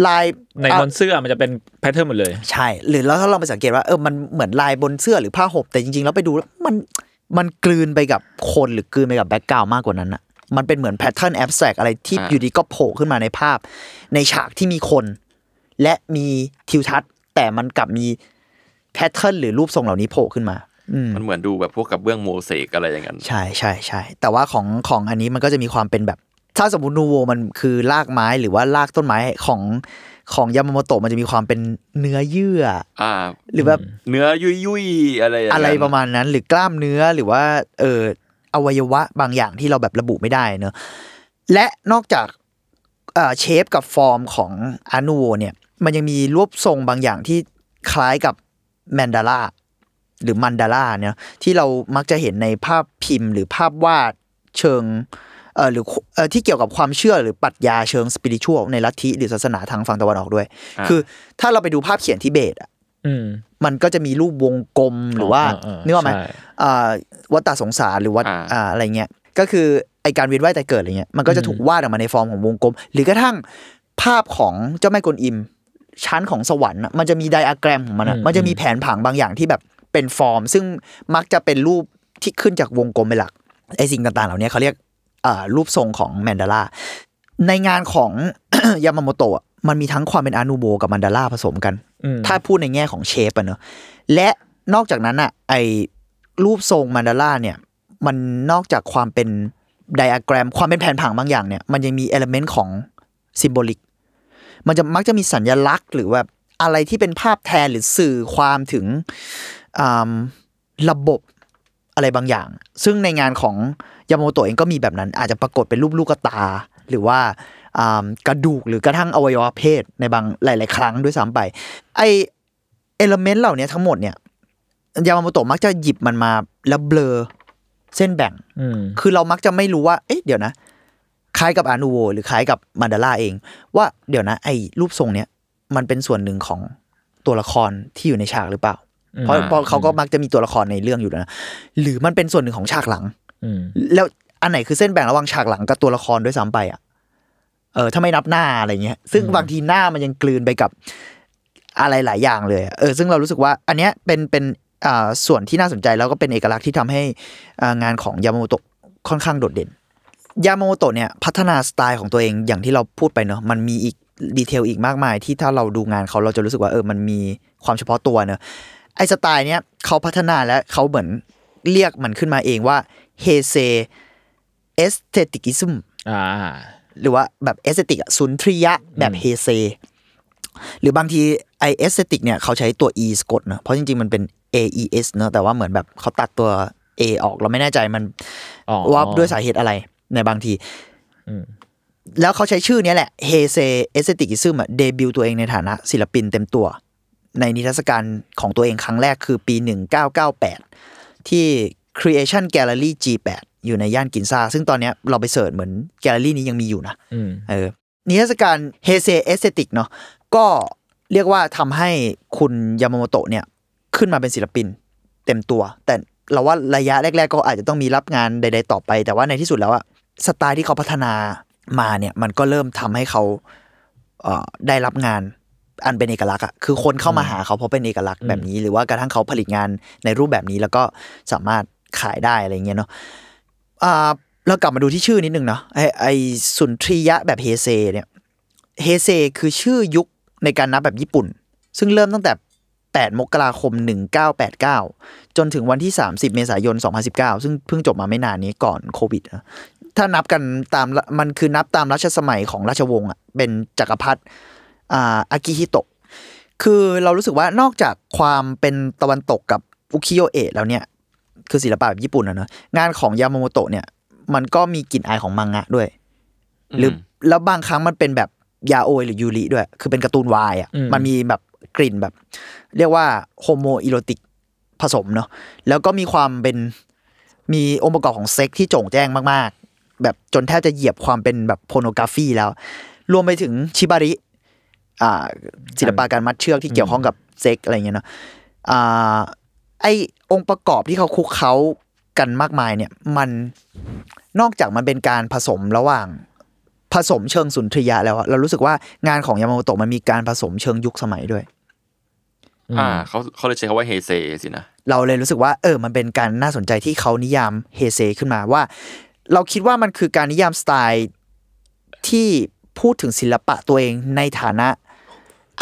ลายในอะบนเสื้อมันจะเป็นแพทเทิร์นหมดเลย ใช่ หรือแล้วถ้าเราไปสังเกตว่าเออมันเหมือนลายบนเสื้อหรือผ้าห่มแต่จริงๆแล้วไปดูแล้วมันมันกลืนไปกับคนหรือกลืนไปกับแบ็กกราวมากกว่านั้นอะมันเป็นเหมือนแพทเทิร์นแอบสแตรกอะไรที่อ่าอยู่ดีก็โผล่ขึ้นมาในภาพ ในฉากที่มีคน และมีทิวทัศน์ แต่มันกลับมีแพทเทิร์นหรือรูปทรงเหล่านี้โผล่ขึ้นมาอื มมันเหมือนดูแบบพวกกับเบื้องโมเสกอะไรอย่างนั้น ใช่ใช่ใช่แต่ว่าของของอันนี้มันก็จะมีความเป็นแบบ ถ้าสมมตินูโวมันคือรากไม้หรือว่ารากต้นไม้ของของยามาโมโตะมันจะมีความเป็นเนื้อเยื่ออ่า หรือแบบเนื้อยุยยุยๆอะไรอย่างนั้นอะไรประมาณนั้น หรือกล้ามเนื้อหรือว่า เอออวัยวะบางอย่างที่เราแบบระบุไม่ได้เนอะและนอกจากเอ่อเชฟกับฟอร์มของอานูโวเนี่ย มันยังมีรูปทรงบางอย่างที่คล้ายกับแมนดาร่า หรือมันดาร่าเนี่ยที่เรามักจะเห็นในภาพพิมพ์ หรือภาพวาดเชิงเอ่อหรือเอ่อที่เกี่ยวกับความเชื่อหรือปรัชญาเชิงสปิริชวลในลัทธิหรือศาสนาทางฝั่งตะวันออกด้วย คือถ้าเราไปดูภาพเขียนทิเบตอะอืมมันก็จะมีรูปวงกลมหรือว่าเออเออนึกออกไหมใช่อ่าวัฏฏะสงสารหรือวัฏอ่าอ่าอะไรเงี้ยก็คือไอการเวียนว่ายแต่เกิดอะไรเงี้ยมันก็จะถูกวาดออกมาในฟอร์มของวงกลม หรือกระทั่งภาพของเจ้าแม่กวนอิมชั้นของสวรรค์อะมันจะมีไดอะแกรมของมันอะอืมมันจะมีแผนผังบางอย่างที่แบบ เป็นฟอร์ม ซึ่งมักจะเป็นรูปที่ขึ้นจากวงกลมเป็นหลักไอสิ่งต่างๆ เหล่านี้เขาเรียกอ่ารูปทรงของแมนดาร่าในงานของยามาโมโตะมันมีทั้งความเป็นอานูโบกับมันดาร่าผสมกันอืมถ้าพูดในแง่ของเชฟอะเนอะและนอกจากนั้นอะไอรูปทรงมันดาร่าเนี่ยมันนอกจากความเป็นไดอะแกรม ความเป็นแผนผังบางอย่างเนี่ยมันยังมีเอลเมนต์ของซิมโบลิกมันจะมักจะมีสัญลักษณ์ หรือแบบอะไรที่เป็นภาพแทนหรือสื่อความถึงอ่า ระบบอะไรบางอย่าง ซึ่งในงานของยามาโมโตะเองก็มีแบบนั้น อาจจะปรากฏเป็นรูปลูกตา หรือว่าอ่ากระดูกหรือกระทั่งอวัยวะเพศในบางหลาย ๆ ครั้งด้วยซ้ำไป ไอเอลเมนต์เหล่านี้ทั้งหมดเนี่ยยามาโมโตะมักจะหยิบมันมาแล้วเบลอเส้นแบ่งอืมคือเรามักจะไม่รู้ว่า เอ๊ะเดี๋ยวนะ คล้ายกับอานูโวหรือคล้ายกับมันดาร่าเอง ว่าเดี๋ยวนะ ไอ้รูปทรงเนี้ยมันเป็นส่วนหนึ่งของตัวละครที่อยู่ในฉากหรือเปล่า เพราะเพราะเขาก็มักจะมีตัวละครในเรื่องอยู่นะหรือมันเป็นส่วนหนึ่งของฉากหลังอืมแล้วอันไหนคือเส้นแบ่งระหว่างฉากหลังกับตัวละครด้วยซ้ำไปอะเออถ้าไม่นับหน้าอะไรเงี้ย ซึ่งบางทีหน้ามันยังกลืนไปกับอะไรหลายอย่างเลยอะเออซึ่งเรารู้สึกว่า อันเนี้ยเป็นเป็นอ่าส่วนที่น่าสนใจแล้วก็เป็นเอกลักษณ์ที่ทำให้อ่างานของยามาโมโตะค่อนข้างโดดเด่นยามาโมโตะเนี่ยพัฒนาสไตล์ของตัวเองอย่างที่เราพูดไปเนอะมันมีอีกดีเทลอีกมากมายที่ถ้าเราดูงานเขาเราจะรู้สึกว่าเออมันมีความเฉพาะตัวเนอะ ไอสไตล์เนี้ยเขาพัฒนาและเขาเหมือนเรียกมันขึ้นมาเองว่าเฮเซ aestheticism อ่าหรือว่าแบบ aesthetic อะสุนทรียะแบบเฮเซหรือบางทีไอ aesthetic เนี่ยเขาใช้ตัว e สะกดเนอะเพราะจริงๆ มันเป็น a e s เนอะแต่ว่าเหมือนแบบเขาตัดตัว a ออกเราไม่แน่ใจมันอ๋อว่าด้วยสาเหตุอะไรในบางทีอืมแล้วเขาใช้ชื่อเนี้ยแหละเฮเซ aestheticism อะเดบิวตัวเองในฐานะศิลปินเต็มตัว ในนิทรรศการของตัวเองครั้งแรกคือปี 1998 ที่ Creation Gallery G8 อยู่ในย่านกินซ่าซึ่งตอนเนี้ยเราไป search เหมือนแกลเลอรี่นี้ยังมีอยู่นะอืมเออนิทรรศการเฮเซ aesthetic เนาะก็เรียกว่าทำให้คุณยามาโมโตะเนี่ยขึ้นมาเป็นศิลปินเต็มตัว แต่เราว่าระยะแรก ๆ ก็อาจจะต้องมีรับงานใด ๆ ต่อไป แต่ว่าในที่สุดแล้วอะสไตล์ที่เขาพัฒนามาเนี่ยมันก็เริ่มทำให้เขาเอ่อได้รับงาน อันเป็นเอกลักษณ์อะคือคนเข้ามาหาเขาเพราะเป็นเอกลักษณ์แบบนี้ หรือว่ากระทั่งเขาผลิตงานในรูปแบบนี้แล้วก็สามารถขายได้อะไรเงี้ยเนาะอ่าเรากลับมาดูที่ชื่อนิดนึงเนาะไอไอสุนทรียะแบบเฮเซเนี่ยเฮเซคือชื่อยุคในการนับแบบญี่ปุ่น ซึ่งเริ่มตั้งแต่ 8 มกราคม 1989 จนถึงวันที่ 30 เมษายน 2019 ซึ่งเพิ่งจบมาไม่นานนี้ก่อนโควิดนะถ้านับกันตามมันคือนับตามรัชสมัยของราชวงศ์อะเป็นจักรพรรดิ อ่าอากิฮิโตะคือเรารู้สึกว่านอกจากความเป็นตะวันตกกับอุคิโยเอะแล้วเนี่ย คือศิลปะแบบญี่ปุ่นอะเนอะงานของยามาโมโตะเนี่ย มันก็มีกลิ่นอายของมังงะด้วย หรือแล้วบางครั้งมันเป็นแบบยาโอยหรือยูริด้วย คือเป็นการ์ตูนวายอะอืมมันมีแบบกลิ่นแบบ เรียกว่า homoerotic ผสมเนาะแล้วก็มีความเป็นมีองค์ประกอบของเซ็กที่โจ่งแจ้งมาก ๆ แบบจนแทบจะเหยียบความเป็นแบบโพโนกราฟีแล้ว รวมไปถึงชิบาริอ่า ศิลปะการมัดเชือกที่เกี่ยวข้องกับเซ็กอะไรเงี้ยเนาะอ่าไอองค์ประกอบที่เขาคลุกเขากันมากมายเนี่ยมันนอกจากมันเป็นการผสมระหว่างผสมเชิงสุนทรียะแล้วอะเรารู้สึกว่างานของยามาโมโตะมันมีการผสมเชิงยุคสมัยด้วย อ่าเขาเขาเลยใช้คำว่าเฮเซสินะเราเลยรู้สึกว่าเออมันเป็นการน่าสนใจที่เขานิยามเฮเซขึ้นมาว่า เราคิดว่ามันคือการนิยามสไตล์ที่พูดถึงศิลปะตัวเองในฐานะ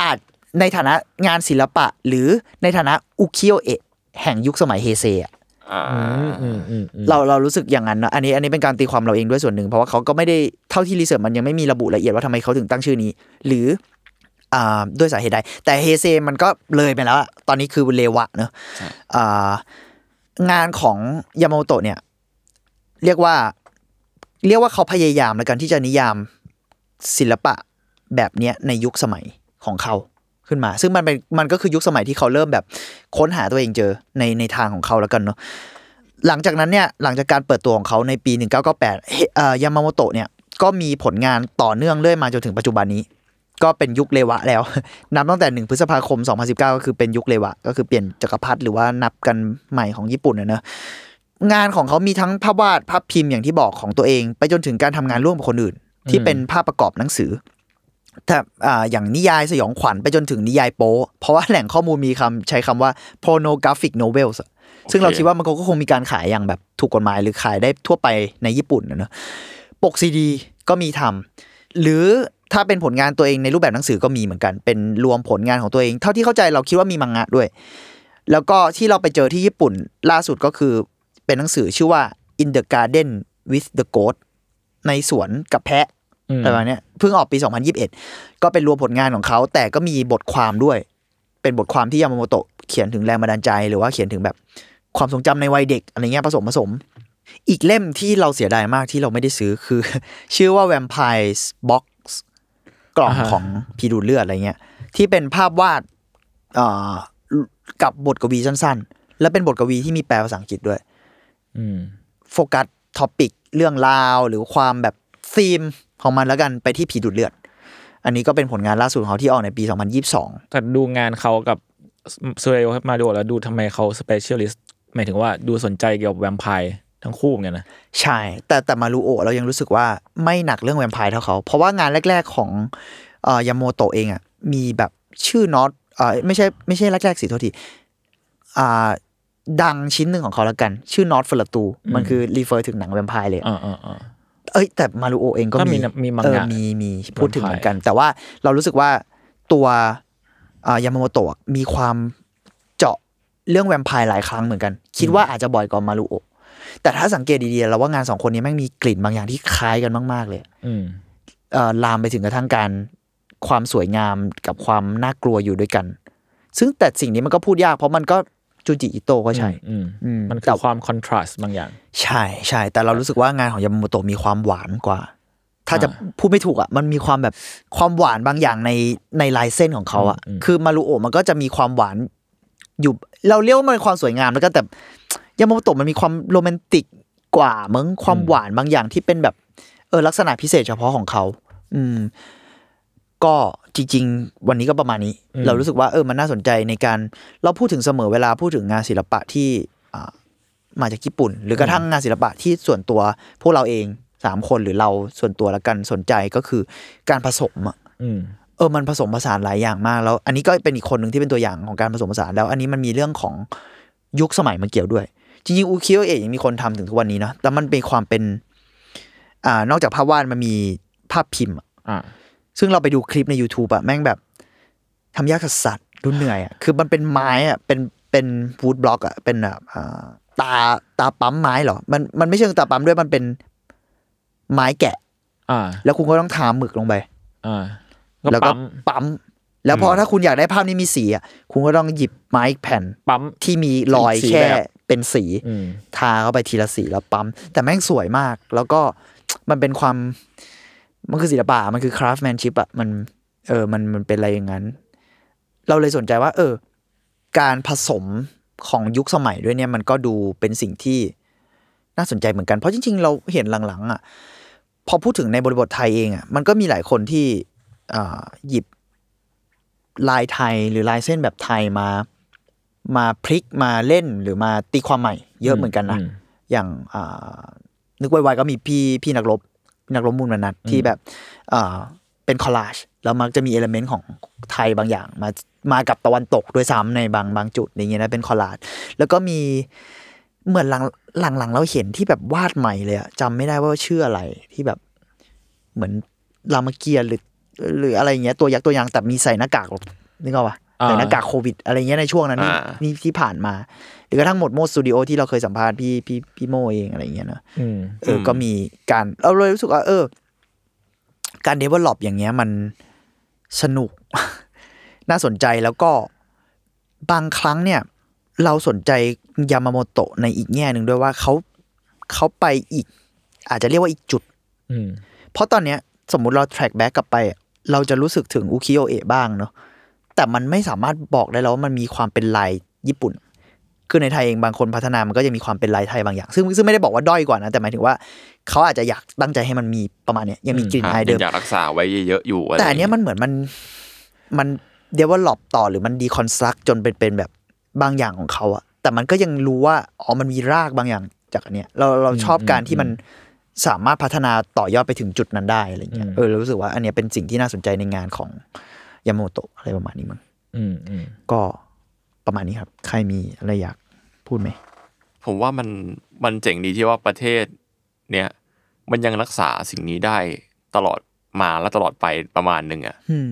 อาจในฐานะงานศิลปะ หรือในฐานะอุคิโอเอะแห่งยุคสมัยเฮเซอะอ่าอืมอืมอืมอืมเราเรารู้สึกอย่างนั้นนะอันนี้อันนี้เป็นการตีความเราเองด้วยส่วนหนึ่งเพราะว่าเขาก็ไม่ได้เท่าที่รีเสิร์ชมันยังไม่มีระบุละเอียดว่าทำไมเขาถึงตั้งชื่อนี้ หรืออ่าด้วยสาเหตุใด แต่เฮเซมันก็เลยไปแล้วอะตอนนี้คือเลวะเนอะอ่างานของยามาโมโตะเนี่ย เรียกว่า เรียกว่าเขาพยายามในการที่จะนิยามศิลปะแบบเนี้ยในยุคสมัย ของเขาขึ้นมา ซึ่งมันเป็นมันก็คือยุคสมัยที่เขาเริ่มแบบค้นหาตัวเองเจอในในทางของเขาแล้วกันเนาะหลังจากนั้นเนี่ยหลังจากการเปิดตัวของเขาในปี 1998เฮเอ่อยามาโมโตะเนี่ยก็มีผลงานต่อเนื่องเรื่อยมาจนถึงปัจจุบันนี้ ก็เป็นยุคเลวะแล้ว นับตั้งแต่ 1 พฤษภาคม 2019 ก็คือเป็นยุคเลวะ ก็คือเปลี่ยนจักรพรรดิหรือว่านับกันใหม่ของญี่ปุ่นนะเนอะงานของเขามีทั้งภาพวาดภาพพิมพ์อย่างที่บอกของตัวเอง ไปจนถึงการทำงานร่วมกับคนอื่น ที่เป็นภาพประกอบหนังสือ ถ้าอ่าอย่างนิยายสยองขวัญไปจนถึงนิยายโป๊เพราะว่าแหล่งข้อมูลมีคำใช้คำว่า pornographic novels อะซึ่งเราคิดว่ามันก็คงมีการขายอย่างแบบถูกกฎหมายหรือขายได้ทั่วไปในญี่ปุ่นนะเนอะปกซีดีก็มีทำหรือถ้าเป็นผลงานตัวเองในรูปแบบหนังสือก็มีเหมือนกัน เป็นรวมผลงานของตัวเอง เท่าที่เข้าใจเราคิดว่ามีมังงะด้วย แล้วก็ที่เราไปเจอที่ญี่ปุ่นล่าสุดก็คือเป็นหนังสือชื่อว่า In the Garden with the Goat ในสวนกับแพะอืมอะไร ประมาณเนี้ยเพิ่งออกปี 2021 ก็เป็นรวมผลงานของเขา แต่ก็มีบทความด้วย เป็นบทความที่ยามาโมโตะเขียนถึงแรงบันดาลใจ หรือว่าเขียนถึงแบบความทรงจำในวัยเด็กอะไรเงี้ยผสมผสม อีกเล่มที่เราเสียดายมากที่เราไม่ได้ซื้อคือ ชื่อว่า Vampire Box กล่องอ่าฮะของผีดูดเลือดอะไรเงี้ย ที่เป็นภาพวาดเอ่อกับบทกวีสั้นๆ และเป็นบทกวีที่มีแปลภาษาอังกฤษด้วยอืมโฟกัส topic เรื่องราวหรือความแบบธีม ของมันแล้วกันไปที่ผีดูดเลือด อันนี้ก็เป็นผลงานล่าสุดของเขาที่ออกในปี 2022 แต่ดูงานเขากับซูเอฮิโรมารุโอะแล้วดูทำไมเขา specialist หมายถึงว่าดูสนใจเกี่ยวกับแวมไพร์ทั้งคู่เหมือนกันนะใช่ แต่แต่มารูโอะเรายังรู้สึกว่าไม่หนักเรื่องแวมไพร์เท่าเขา เพราะว่างานแรก ๆของเอ่อยามาโมโตะเองอะมีแบบชื่อน็อตเอ่อไม่ใช่ไม่ใช่แรกๆสิโทษทีอ่าดังชิ้นหนึ่งของเขาแล้วกัน ชื่อ Nosferatuมันคือ refer ถึงหนังแวมไพร์เลยอ่าอ่าอ่า เอ้ย แต่มารูโอเองก็ก็มีมีนะมีเออมังงะมีมีพูดถึงแวมไพร์เหมือนกัน แต่ว่าเรารู้สึกว่าตัวอ่ายามาโมโตะมีความเจาะเรื่องแวมไพร์หลายครั้งเหมือนกัน คิดว่าอาจจะบ่อยกว่ามารูโอแต่ถ้าสังเกตดีๆเราว่างานสองคนนี้แม่งมีกลิ่นบางอย่างที่คล้ายกันมาก ๆ เลยอืมเอ่อลามไปถึงกระทั่งการความสวยงามกับความน่ากลัวอยู่ด้วยกัน ซึ่งแต่สิ่งนี้มันก็พูดยากเพราะมันก็ จูจิอิโตะก็ใช่อืมอืมมันคืแต่อความคอนทราสต์บางอย่าง ใช่ใช่ แต่เรารู้สึกว่างานของยามาโมโตะมีความหวานกว่า ถ้าจะอ่าพูดไม่ถูกอะ มันมีความแบบความหวานบางอย่างในในลายเส้นของเขาอะอืมอืมคือมารุโอะมันก็จะมีความหวานอยู่เราเรียกว่ามันเป็นความสวยงามแล้วก็แต่ยามาโมโตะมันมีความโรแมนติกกว่ามึงความหวานบางอย่างที่เป็นแบบ เออลักษณะพิเศษเฉพาะของเขา อืม ก็ จริง ๆ วันนี้ก็ประมาณนี้อืมเรารู้สึกว่าเออมันน่าสนใจในการเราพูดถึงเสมอเวลาพูดถึงงานศิลปะที่อ่ามาจากญี่ปุ่น หรือกระทั่งงานศิลปะที่ส่วนตัวพวกเราเองสามคนหรือเราส่วนตัวละกันสนใจก็คือการผสมอะอืมเออมันผสมผสานหลายอย่างมากแล้ว อันนี้ก็เป็นอีกคนหนึ่งที่เป็นตัวอย่างของการผสมผสานแล้ว อันนี้มันมีเรื่องของยุคสมัยมาเกี่ยวด้วย จริงๆอูคิโอเอะยังมีคนทำถึงทุกวันนี้นะแต่มันเป็นความเป็น อ่านอกจากภาพวาดมันมีภาพพิมพ์อะอ่า ซึ่งเราไปดูคลิปใน YouTube อะแม่งแบบทำยากสัสๆดูเหนื่อยอะคือมันเป็นไม้อะเป็นเป็นฟูดบล็อกอะเป็นแบบอ่าตาตาปั๊มไม้เหรอ มันมันไม่เชิงตาปั๊มด้วยมันเป็นไม้แกะ อ่า แล้วคุณก็ต้องทาหมึกลงไปอ่าก็แล้วก็ปั๊มปั๊มแล้วพอถ้าคุณอยากได้ภาพนี้มีสีอะคุณก็ต้องหยิบไม้แผ่น ปั๊มที่มีรอยสีแค่แบบเป็นสีอืมทาเข้าไปทีละสีแล้วปั๊มแต่แม่งสวยมาก แล้วก็มันเป็นความ มันคือศิลปะมันคือ craftsmanship อะมันเออมันมันเป็นอะไรอย่างนั้น เราเลยสนใจว่า เออ การผสมของยุคสมัยด้วยเนี่ย มันก็ดูเป็นสิ่งที่น่าสนใจเหมือนกัน เพราะจริง ๆ เราเห็นหลังๆอะ พอพูดถึงในบริบทไทยเองอะ มันก็มีหลายคนที่อ่าหยิบลายไทยหรือลายเส้นแบบไทยมา มาพลิกมาเล่นหรือมาตีความใหม่ เยอะเหมือนกันนะอืมอย่างอ่านึกไวๆก็มีพี่พี่นักรบพี่ นักรบมูลมนัทที่แบบอ่าเป็นคอลลาจแล้วมักจะมีเอลเมนต์ของไทยบางอย่าง มามากับตะวันตกด้วยซ้ำในบางบางจุดอย่างเงี้ยนะเป็นคอลลาจแล้วก็มีเหมือนหลังหลังๆเราเห็นที่แบบวาดใหม่เลยอะจำไม่ได้ว่าชื่ออะไรที่แบบเหมือนรามเกียรติ์หรือ หรืออะไรเงี้ยตัวยักษ์ตัวอยางแต่มีใส่หน้ากากนึกออกปะ อ่าใส่หน้ากากโควิด อะไรเงี้ยในช่วงนั้นนี่อ่านี่ที่ผ่านมา หรือกระทั่งหมดโมดสตูดิโอที่เราเคยสัมภาษณ์พี่พี่พี่โมเองอะไรเงี้ยเนอะอืมเอออก็มีการเราเลยรู้สึกว่าเออ การ develop อย่างเงี้ยมันสนุก น่าสนใจแล้วก็บางครั้งเนี่ย เราสนใจยามาโมโตะในอีกแง่หนึ่งด้วยว่าเขาเขาไปอีก อาจจะเรียกว่าอีกจุดอืมเพราะตอนเนี้ย สมมุติเรา track back กลับไป เราจะรู้สึกถึงอุคิโอเอะบ้างเนาะ แต่มันไม่สามารถบอกได้แล้วว่ามันมีความเป็นลายญี่ปุ่น คือในไทยเองบางคนพัฒนามันก็จะมีความเป็นลายไทยบางอย่าง ซึ่งซึ่งไม่ได้บอกว่าด้อยกว่านะ แต่หมายถึงว่าเขาอาจจะอยากตั้งใจให้มันมีประมาณเนี้ยยังมีกลิ่นอะอายเดิมอยากรักษาไว้เยอะๆอยู่ะไรแต่อันเนี้ยมันเหมือนมันมันเดเวลลอปต่อหรือมันดีคอนสตรักจนเป็นเป็นแบบบางอย่างของเขาอะแต่มันก็ยังรู้ว่าอ๋อมันมีรากบางอย่างจากอันเนี้ยเราเราชอบการที่มันสามารถพัฒนาต่อยอดไปถึงจุดนั้นได้อะไรเงี้ยอืมเออเรารู้สึกว่าอันเนี้ยเป็นสิ่งที่น่าสนใจในงานของ ยาโมโตะอะไรประมาณนี้มั้งอืมอืมก็ประมาณนี้ครับ ใครมีอะไรอยากพูดไหม ผมว่ามันมันเจ๋งดีที่ว่าประเทศ เนี้ยมันยังรักษาสิ่งนี้ได้ตลอดมาและตลอดไปประมาณหนึ่งอะอืม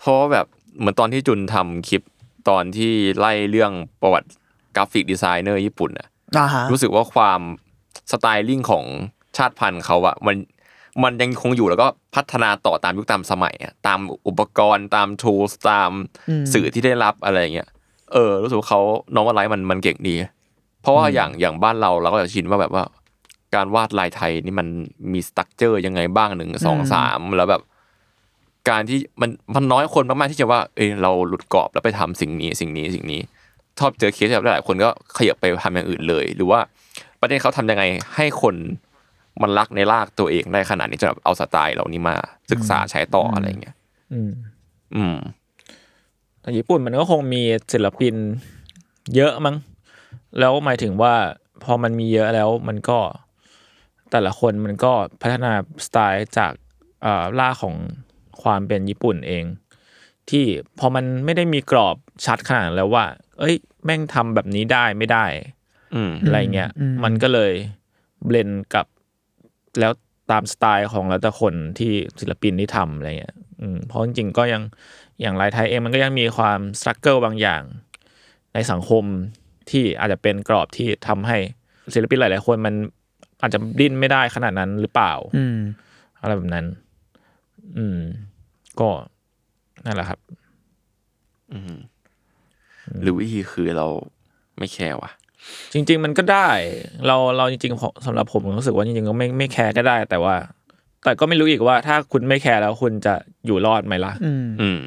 เพราะว่าแบบเหมือนตอนที่จุนทำคลิปตอนที่ไล่เรื่องประวัติ graphic designer ญี่ปุ่นอะ อ่าฮะ รู้สึกว่าความ styling ของชาติพันธุ์เขาอะมัน มันยังคงอยู่แล้วก็พัฒนาต่อตามยุคตามสมัยอะตามอุปกรณ์ตาม tools ตามสื่อที่ได้รับอะไรอย่างเงี้ยเออรู้สึกว่าเขาน้องว่าไลฟ์มันมันเก่งดี เพราะว่าอย่างอย่างบ้านเราเราก็จะชินว่าแบบว่า การวาดลายไทยนี่มันมี structure ยังไงบ้างหนึ่งสองสามแล้วแบบ การที่มันมันน้อยคนมากๆที่จะว่า เอยเราหลุดกรอบแล้วไปทำสิ่งนี้สิ่งนี้สิ่งนี้ชอบเจอเคสแบบหลายๆคนก็ขยับไปทำอย่างอื่นเลย หรือว่าประเด็นเขาทำยังไงให้คน มันรักในรากตัวเองได้ขนาดนี้จะแบบเอาสไตล์เหล่านี้มา ศึกษาใช้ต่ออะไรเงี้ยอืม อืมแต่ญี่ปุ่นมันก็คงมีศิลปินเยอะมั้ง แล้วหมายถึงว่าพอมันมีเยอะแล้วมันก็แต่ละคนมันก็พัฒนาสไตล์จากเอ่อล่ากของความเป็นญี่ปุ่นเอง ที่พอมันไม่ได้มีกรอบชัดขนาดนั้นแล้วว่า เอ้ย แม่งทำแบบนี้ได้ไม่ได้อืมอะไรเงี้ยมันก็เลยเบลนกับ แล้วตามสไตล์ของแล้วแต่คนที่ศิลปินที่ทำอะไรเงี้ยอืมเพราะจริงๆก็ยังอย่างลายไทยเองมันก็ยังมีความสตรัคเกิลบางอย่าง ในสังคมที่อาจจะเป็นกรอบที่ทำให้ศิลปินหลาย ๆ คนมันอาจจะดิ้นไม่ได้ขนาดนั้นหรือเปล่า อืมอะไรแบบนั้น อืม ก็นั่นแหละครับหรือวิธีคือเราไม่แคร์ว่ะ จริง ๆ มันก็ได้ เราเราจริงๆผมสำหรับผมผมรู้สึกว่าจริงๆก็ไม่ไม่แคร์ก็ได้ แต่ว่า แต่ก็ไม่รู้อีกว่า ถ้าคุณไม่แคร์แล้วคุณจะอยู่รอดไหมล่ะอืมอืม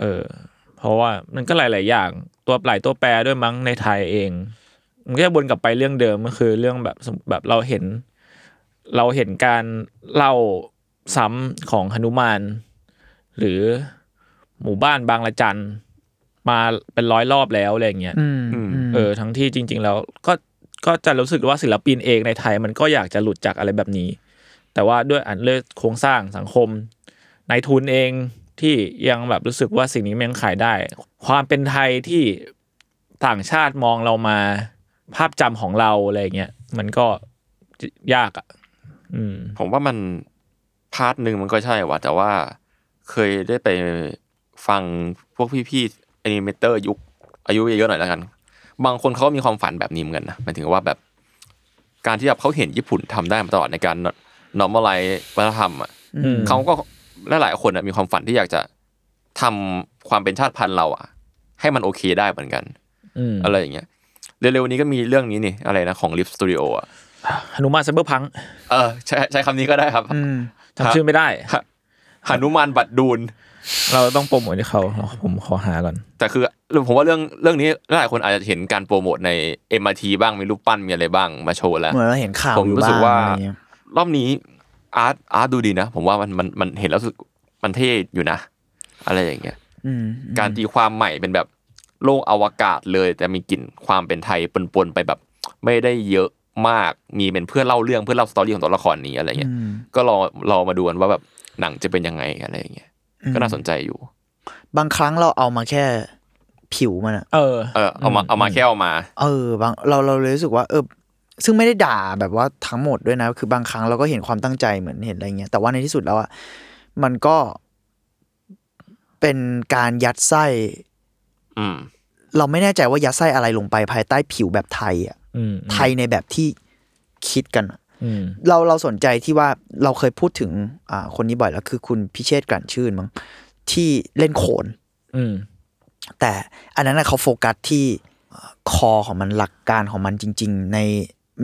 เออ เพราะว่ามันก็หลาย ๆ อย่างตัวหลายตัวแปรด้วยมั้งในไทยเอง มันก็จะวนกลับไปเรื่องเดิมก็คือเรื่องแบบสมแบบเราเห็น เราเห็นการเล่าซ้ำของหนุมาน หรือหมู่บ้านบางละจัน มาเป็นร้อยรอบแล้วอะไรอย่างเงี้ยอืมอืมเออ ทั้งที่จริง ๆ แล้วก็ก็จะรู้สึกว่าศิลปินเองในไทย มันก็อยากจะหลุดจากอะไรแบบนี้ แต่ว่าด้วยอันเรื่องโครงสร้างสังคมนายทุนเองที่ยังแบบรู้สึกว่าสิ่งนี้มันยังขายได้ ความเป็นไทยที่ต่างชาติมองเรามาภาพจำของเราอะไรเงี้ยมันก็ยากอะอืมผมว่ามัน part หนึ่งมันก็ใช่ว่ะแต่ว่าเคยได้ไปฟังพวกพี่ๆ animator ยุคอายุเยอะๆหน่อยแล้วกัน บางคนเขาก็มีความฝันแบบนี้เหมือนกันนะหมายถึงว่าแบบ การที่แบบเขาเห็นญี่ปุ่นทำได้มาตลอดในการ normalize วัฒนธรรมอะอืมเขาก็และหลายคนอะมีความฝันที่อยากจะทำความเป็นชาติพันธุ์เราอะ ให้มันโอเคได้เหมือนกันอืมอะไรอย่างเงี้ยเร็วๆนี้ก็มีเรื่องนี้นี่อะไรนะของ Live Studio อะหนุมานไซเบอร์พังเออใช้ใช้คำนี้ก็ได้ครับอืมจำชื่อไม่ได้ฮะหนุมานบัดดูน เราต้องโปรโมทให้เขาผมขอหาก่อน แต่คือผมว่าเรื่องเรื่องนี้หลายคนอาจจะเห็นการโปรโมทใน MRT บ้างมีรูปปั้นมีอะไรบ้างมาโชว์แล้วเหมือนเราเห็นข่าวผมอยู่รู้บ้าสึงกว่าอะไรเงี้ยรอบนี้อาร์ตอาร์ตดูดีนะ ผมว่ามันมันมันเห็นแล้วรู้สึกมันเท่อยู่นะ อะไรอย่างเงี้ยอืมการตีความใหม่เป็นแบบโลกอวกาศเลย แต่มีกลิ่นความเป็นไทยปนๆไปแบบ ไม่ได้เยอะมากมีเป็นเพื่อเล่าเรื่องเพื่อเล่าสตอรี่ของตัวละครนี้อะไรเงี้ยอืมก็รอรอมาดูกันว่าแบบหนังจะเป็นยังไงอะไรอย่างเงี้ย ก็น่าสนใจอยู่ บางครั้งเราเอามาแค่ผิวมันอะเออ เออเอามาเอามาแค่เอามา เออบางเราเราเลยรู้สึกว่าเออซึ่งไม่ได้ด่าแบบว่าทั้งหมดด้วยนะ คือบางครั้งเราก็เห็นความตั้งใจเหมือนเห็นอะไรเงี้ย แต่ว่าในที่สุดแล้วอะมันก็เป็นการยัดไส้อืมเราไม่แน่ใจว่ายัดไส้อะไรลงไปภายใต้ผิวแบบไทยอะอืมไทยในแบบที่คิดกันอะอืม เราเราสนใจที่ว่าเราเคยพูดถึง อ่า คนนี้บ่อยแล้วคือคุณพิเชษฐ์กลั่นชื่นมั้งที่เล่นโขน อืมแต่อันนั้นนะเขาโฟกัสที่ core ของมันหลักการของมันจริง ๆ ใน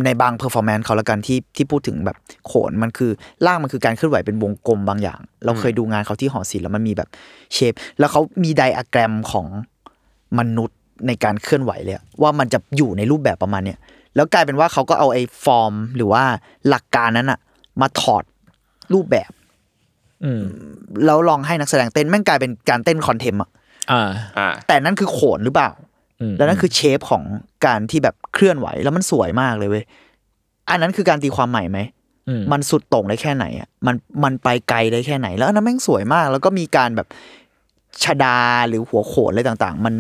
ในบาง performance เขาละกันที่ที่พูดถึงแบบโขนมันคือร่างมันคือการเคลื่อนไหวเป็นวงกลมบางอย่าง เราเคยดูงานเขาที่หอศิลป์แล้วมันมีแบบ shape แล้วเขามีไดอะแกรมของมนุษย์ในการเคลื่อนไหวเลยอะว่ามันจะอยู่ในรูปแบบประมาณเนี้ย แล้วกลายเป็นว่าเขาก็เอาไอ้ฟอร์ม หรือว่าหลักการนั้นอะมาถอดรูปแบบอืมแล้วลองให้นักแสดงเต้นแม่งกลายเป็นการเต้นคอนเทมอะอ่าอ่าแต่นั่นคือโขนหรือเปล่าอืมแล้วนั่นคือเชฟของการที่แบบเคลื่อนไหว แล้วมันสวยมากเลยเว้ยอันนั้นคือการตีความใหม่ไหมอืมมันสุดโต่งได้แค่ไหนอะมันมันไปไกลได้แค่ไหน แล้วอันนั้นแม่งสวยมาก แล้วก็มีการแบบชดาหรือหัวโขนอะไรต่าง ๆ มัน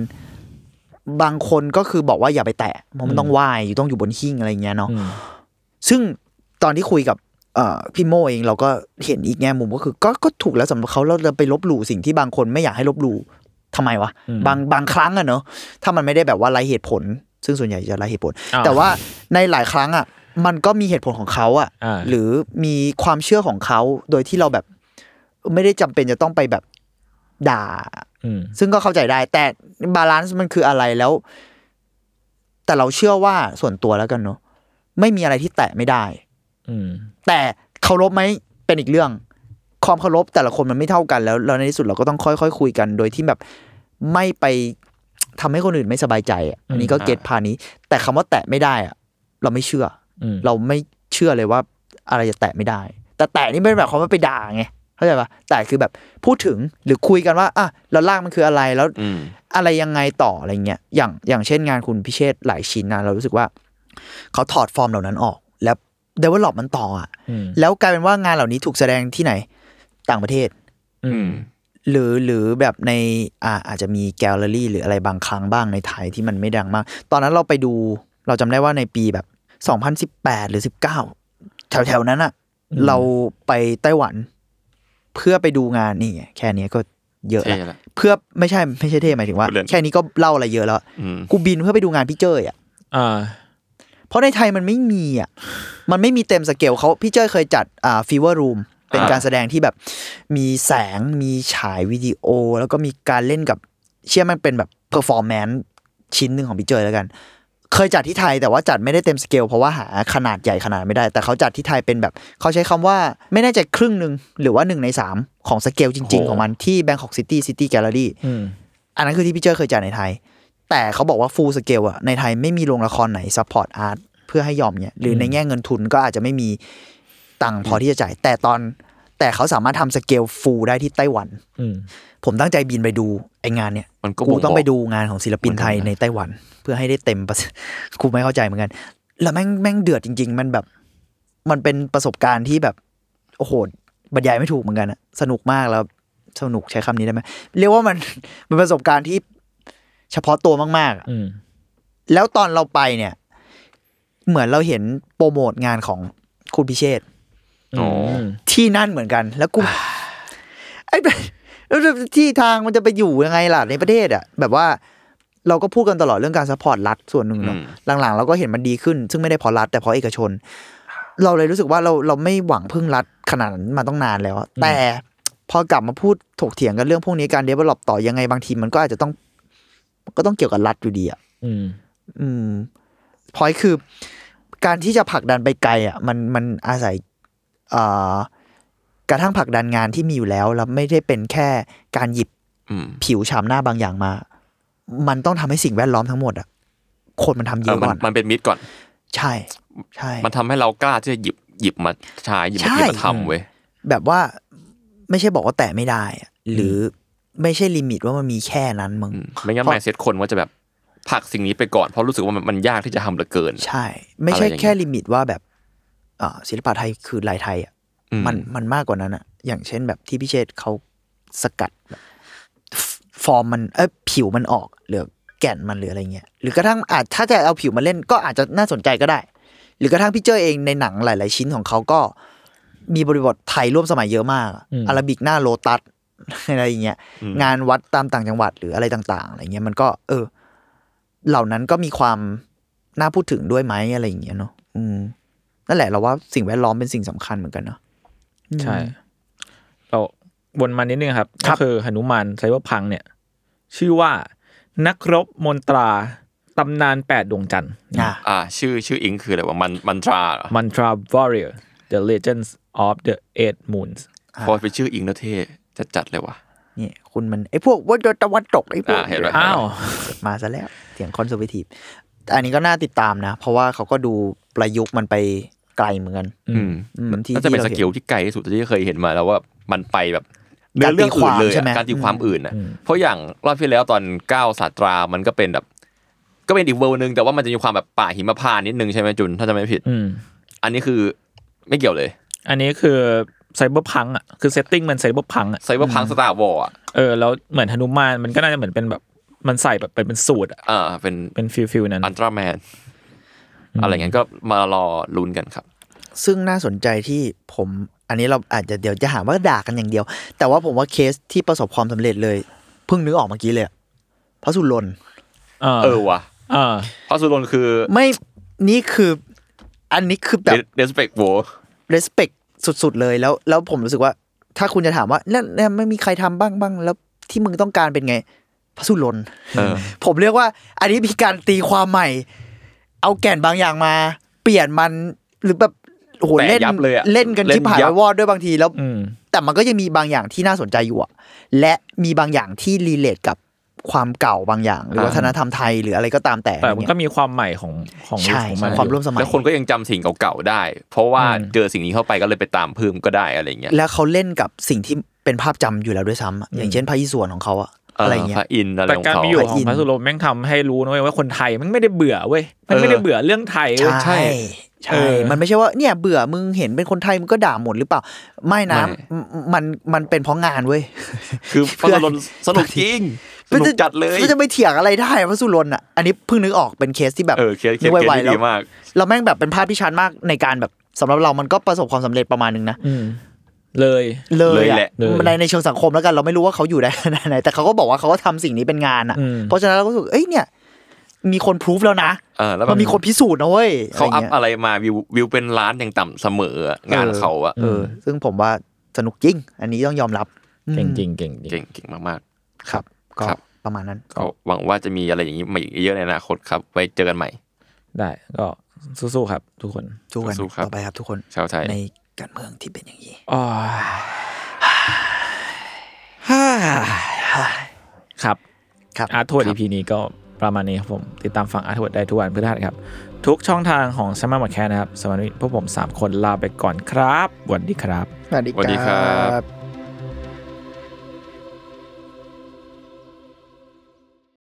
บางคนก็คือบอกว่าอย่าไปแตะเพราะมันต้องไหวอยู่ต้องอยู่บนหิ้งอะไรเงี้ยเนาะอืมซึ่งตอนที่คุยกับเอ่อพี่โมเองเราก็เห็นอีกแง่มุมก็คือก็ก็ถูกแล้วสำหรับเขาเราจะไปลบหลู่สิ่งที่บางคนไม่อยากให้ลบหลู่ทำไมวะอืมบางบางครั้งอะเนอะถ้ามันไม่ได้แบบว่าไร้เหตุผล ซึ่งส่วนใหญ่จะไร้เหตุผลอ่าแต่ว่าในหลายครั้งอะมันก็มีเหตุผลของเขาอะอ่าหรือมีความเชื่อของเขาโดยที่เราแบบ ไม่ได้จำเป็นจะต้องไปแบบ ด่าอืมซึ่งก็เข้าใจได้ แต่balance มันคืออะไรแล้ว แต่เราเชื่อว่าส่วนตัวแล้วกันเนาะไม่มีอะไรที่แตะไม่ได้ อืมแต่เคารพไหมเป็นอีกเรื่อง ความเคารพแต่ละคนมันไม่เท่ากันแล้วแล้วในที่สุดเราก็ต้องค่อยๆคุยกัน โดยที่แบบไม่ไปทำให้คนอื่นไม่สบายใจอะอันนี้ก็ get part นี้ แต่คำว่าแตะไม่ได้อะเราไม่เชื่ออืมเราไม่เชื่อเลยว่า อะไรจะแตะไม่ได้ แต่แตะนี่ไม่ได้แบบความว่าไปด่าไงเข้าใจปะแต่คือแบบพูดถึงหรือคุยกันว่าอะแล้วร่างมันคืออะไรแล้วอืมอะไรยังไงต่ออะไรเงี้ยอย่างอย่างเช่นงานคุณพิเชษฐ์หลายชิ้นนะเรารู้สึกว่าเขาถอดฟอร์มเหล่านั้นออก แล้วเดเวลลอปมันต่ออะอืมแล้วกลายเป็นว่างานเหล่านี้ถูกแสดงที่ไหนต่างประเทศ อืมหรือหรือแบบในอ่าอาจจะมีแกลเลอรี่ หรืออะไรบางครั้งบ้างในไทยที่มันไม่ดังมาก ตอนนั้นเราไปดูเราจำได้ว่าในปีแบบ 2018 หรือ 19 แถวๆ นั้นอะอืมเราไปไต้หวัน เพื่อไปดูงานนี่ไงแค่นี้ก็เยอะเท่แล้วละเพื่อไม่ใช่ไม่ใช่เท่หมายถึงว่าพูดเล่นแค่นี้ก็เล่าอะไรเยอะแล้วอืมกูบินเพื่อไปดูงานพี่เจ้ยอะอ่าเพราะในไทยมันไม่มีอะมันไม่มีเต็มสเกลเขาพี่เจ้ยเคยจัดอ่า Fever Room เป็นอ่าการแสดงที่แบบมีแสงมีฉายวิดีโอ แล้วก็มีการเล่นกับเชื่อมันเป็นแบบ performance ชิ้นหนึ่งของพี่เจ้ยแล้วกัน เคยจัดที่ไทยแต่ว่าจัดไม่ได้เต็มสเกลเพราะว่าหาขนาดใหญ่ขนาดไม่ได้ แต่เขาจัดที่ไทยเป็นแบบ เขาใช้คำว่าไม่แน่ใจครึ่งหนึ่งหรือว่าหนึ่งในสามของสเกลจริง ๆ ของมันที่ Bangkok City City Gallery อืมอันนั้นคือที่พี่เจ้ยเคยจัดในไทย แต่เขาบอกว่า full scale อะในไทยไม่มีโรงละครไหน support อาจเพื่อให้ยอมเนี่ยหรือในแง่เงินทุนก็อาจจะไม่มีตังค์พอที่จะจ่ายแต่ตอน แต่เขาสามารถทำ scale full ได้ที่ไต้หวันอืมผมตั้งใจบินไปดูไองานเนี่ยมันก็กูบ่งต้องบอกไปดูงานของศิลปินไทยเหมือนกันนะในไต้หวัน เพื่อให้ได้เต็มประสกูไม่เข้าใจเหมือนกัน แล้วแม่งแม่งเดือดจริง ๆ มันแบบ มันเป็นประสบการณ์ที่แบบโอ้โหบรรยายไม่ถูกเหมือนกันอะสนุกมากแล้วสนุกใช้คำนี้ได้ไหมเรียกว่ามันมันประสบการณ์ที่เฉพาะตัวมากๆอะอืมแล้วตอนเราไปเนี่ย เหมือนเราเห็นโปรโมทงานของคุณพิเชษฐ์อ๋อ ที่นั่นเหมือนกัน แล้วกูไอ้แบบแล้วที่ทางมันจะไปอยู่ยังไงล่ะในประเทศอะ แบบว่าเราก็พูดกันตลอดเรื่องการ support รัฐส่วนหนึ่งเนาะอืมหลังๆ เราก็เห็นมันดีขึ้น ซึ่งไม่ได้เพราะรัฐแต่เพราะเอกชน เราเลยรู้สึกว่าเราเราไม่หวังพึ่งรัฐขนาดนั้นมาตั้งนานแล้วอะแต่พอกลับมาพูดถกเถียงกันเรื่องพวกนี้การ develop ต่อยังไงบางทีมันก็อาจจะต้อง ก็ต้องเกี่ยวกับรัฐอยู่ดีอะอืมอืมพอยคือ การที่จะผลักดันไปไกล อะ มันมันอาศัยเอ่อ กระทั่งผลักดันงานที่มีอยู่แล้ว แล้วไม่ได้เป็นแค่การหยิบอืมผิวฉามหน้าบางอย่างมา มันต้องทำให้สิ่งแวดล้อมทั้งหมดอะคนมันทำเยเอออะมันก่อนมันเป็นมิตรก่อน ใช่ ใช่ มันทำให้เรากล้าที่จะหยิบหยิบมาใช้หยิบมาใช่หยิบมาทำเว้ยแบบว่าไม่ใช่บอกว่าแตะไม่ได้อะหรือไม่ใช่ลิมิตว่ามันมีแค่นั้นมึงอืมไม่งั้นเพราะแมเซ็ตคนว่าจะแบบผลักสิ่งนี้ไปก่อนเพราะรู้สึกว่ามันมันยากที่จะทำเหลือเกิน ใช่ ไม่ใช่อะไรอย่างเงี้ยแค่ limit ว่าแบบเอ่อ ศิลปะไทยคือลายไทยอะอืมันมันมากกว่านั้นอะอย่างเช่นแบบพี่พิเชษฐเขาสกัดแบบฟฟอร์มมันเออผิวมันออกหรือแก่นมันหรืออะไรเงี้ยหรือกระทั่งอาจถ้าจะเอาผิวมาเล่นก็อาจจะน่าสนใจก็ได้ หรือกระทั่งพี่เจ้ยเองในหนังหลาย ๆ ชิ้นของเขาก็มีบริบทไทยร่วมสมัยเยอะมากอะอาราบิกหน้าโลตัสอะไรอย่างเงี้ยงานวัดตามต่างจังหวัดหรืออะไรต่าง ๆ อะไรเงี้ยมันก็ เออ เหล่านั้นก็มีความน่าพูดถึงด้วยไหมอะไรอย่างเงี้ยเนาะอืม นั่นแหละเราว่าสิ่งแวดล้อมเป็นสิ่งสำคัญเหมือนกันเนาะใช่ เราวนมานิดนึงครับครัก็บคือหนุมานไซเบอร์พังเนี่ย ชื่อว่านักรบมนตราตำนานแปดดวงจันทร์อะอ่าชื่อชื่ออิงคืออะไรวะมันมันตราเหรอมันตรา warrior the legends of the eight moons พอเป็นชื่ออิงแล้วเท่จะจัดเลยวะนี่คุณมันไอ้พวกว่าตะวันตกไอ้พวกอ่าเห็นไหมอ้าว มาซะแล้วเสียงคอนเซอร์เวทีฟ อันนี้ก็น่าติดตามนะ เพราะว่าเขาก็ดูประยุกต์มันไปไกลเหมือนกันอืมอืมที่น่าจะเป็นที่สเราเห็นกิลที่ไกลที่สุดที่เคยเห็นมาแล้วว่ามันไปแบบเนื้กาอรเรื่องอื่นเลยตีความใช่ไหมอะการตีความอื่นนะเพราะอย่างรอบที่แล้วตอนก้าวศาสตรามันก็เป็นแบบ ก็เป็นอีกเวอร์นึงแต่ว่ามันจะมีความแบบป่าหิมพานต์นิดนึงใช่ไหมจุนถ้าจะไม่ผิดอืมอันนี้คือไม่เกี่ยวเลย อันนี้คือ cyberpunk อะคือ setting มัน cyberpunk อะ cyberpunk Star Wars อะเออแล้วเหมือนหนุมานมันก็น่าจะเหมือนเป็นแบบ มันใส่แบบเป็นเป็นสูตรอะอ่าเป็นเป็น feel feel นั้น Ultraman อะไรเงี้ยก็มารอลุ้นกันครับ ซึ่งน่าสนใจที่ผมอันนี้เราอาจจะเดี๋ยวจะหาว่าด่ากันอย่างเดียว แต่ว่าผมว่าเคสที่ประสบความสำเร็จเลย เพิ่งนึกออกเมื่อกี้เลยอะพระสุรนเออเออว่ะเออเพราะสุรนคือ ไม่นี่คือ อันนี้คือแบบเดสเปกโว respect สุดๆเลยแล้ว แล้วผมรู้สึกว่า ถ้าคุณจะถามว่าแล้วแล้วไม่มีใครทำบ้างบ้างแล้วที่มึงต้องการเป็นไง พระสุรนเออผมเรียกว่า อันนี้มีการตีความใหม่ เอาแก่นบางอย่างมา เปลี่ยนมันหรือแบบโอ้โหแปะเล่นยับเลยอะเล่นกันเล่นชิบหายยับวอดด้วยบางทีแล้วอืมแต่มันก็ยังมีบางอย่างที่น่าสนใจอยู่อะและมีบางอย่างที่รีเลทกับความเก่าบางอย่าง หรือวัฒนธรรมไทยหรืออะไรก็ตามแต่แต่อะไรมันเงี้ยก็มีความใหม่ของของใช่ของมันความร่วมสมัยแล้วคนก็ยังจำสิ่งเก่าๆได้ เพราะว่าอืมเจอสิ่งนี้เข้าไปก็เลยไปตามเพิ่มก็ได้อะไรเงี้ยแล้วเขาเล่นกับสิ่งที่เป็นภาพจำอยู่แล้วด้วยซ้ำอะอย่างเช่นพระอิศวรของเขาอะ อะไรเงี้พยระอินทร์อะไรแต่ของการเขามีอยู่พระขออิงนทร์พระสุรมแม่งทำให้รู้นะเว้ยว่าคนไทยมันไม่ได้เบื่อเว้ยมันไม่ได้เบื่อเรื่องไทยเว้ยใช่เอใช่อมันไม่ใช่ว่าเนี่ยเบื่อมึงเห็นเป็นคนไทยมึงก็ด่าหมดหรือเปล่า ไม่นะมมันมันเป็นเพราะงานเว้ยคือพระสุรนสนุกจริงสนุกจัดเลยมันจะไปเถียงอะไรได้พระสุรนอะอันนี้เพิ่งนึกออกเป็นเคสที่แบบเออเคสเคนึสกเคสไวๆที่แล้ดีวมากเราแม่งแบบเป็นภาพที่ชัดมากในการแบบสำหรับเรามันก็ประสบความสำเร็จประมาณนึงนะอืม เลยเลยเลยอะแหละเลยในในเชิงสังคมแล้วกันเราไม่รู้ว่าเขาอยู่ได้ขนาดไหนแต่เขาก็บอกว่าเขาก็ทำสิ่งนี้เป็นงานอะอืมเพราะฉะนั้นเราก็รู้สึกเอ้ยเนี่ย มีคนพิสูจแล้วนะเออแล้วแบมันบมีคนพิสูจน์นะเว้ยเขาอัพะไรงี้ยอะไรมาวิววิวเป็นล้านอย่างต่ำเสมออะงานเขาอะเออซึ่งผมว่าสนุกจริง อันนี้ต้องยอมรับเก่งจริงเก่งจริงเก่งเก่งมากครับก็ครับประมาณนั้นๆก็หวังว่าจะมีอะไรอย่างนี้มาอีกเยอะในอนาคตครับ ไว้เจอกันใหม่ ได้ก็สู้ๆครับ ทุกคนสู้กันสู้ครับต่อไปครับทุกคนชาวไทยใน การเมืองที่เป็นอย่างนี้อ๋อครับครับอาร์ทวด EP นี้ก็ประมาณนี้ครับผม ติดตามฟังอาร์ทวดได้ทุกวันพฤหัสครับ ทุกช่องทางของสมาร์ทแคร์นะครับสำหรับวันนี้พวกผม 3 คนลาไปก่อนครับสวัสดีครับสวัสดีสวัสดีครับครับ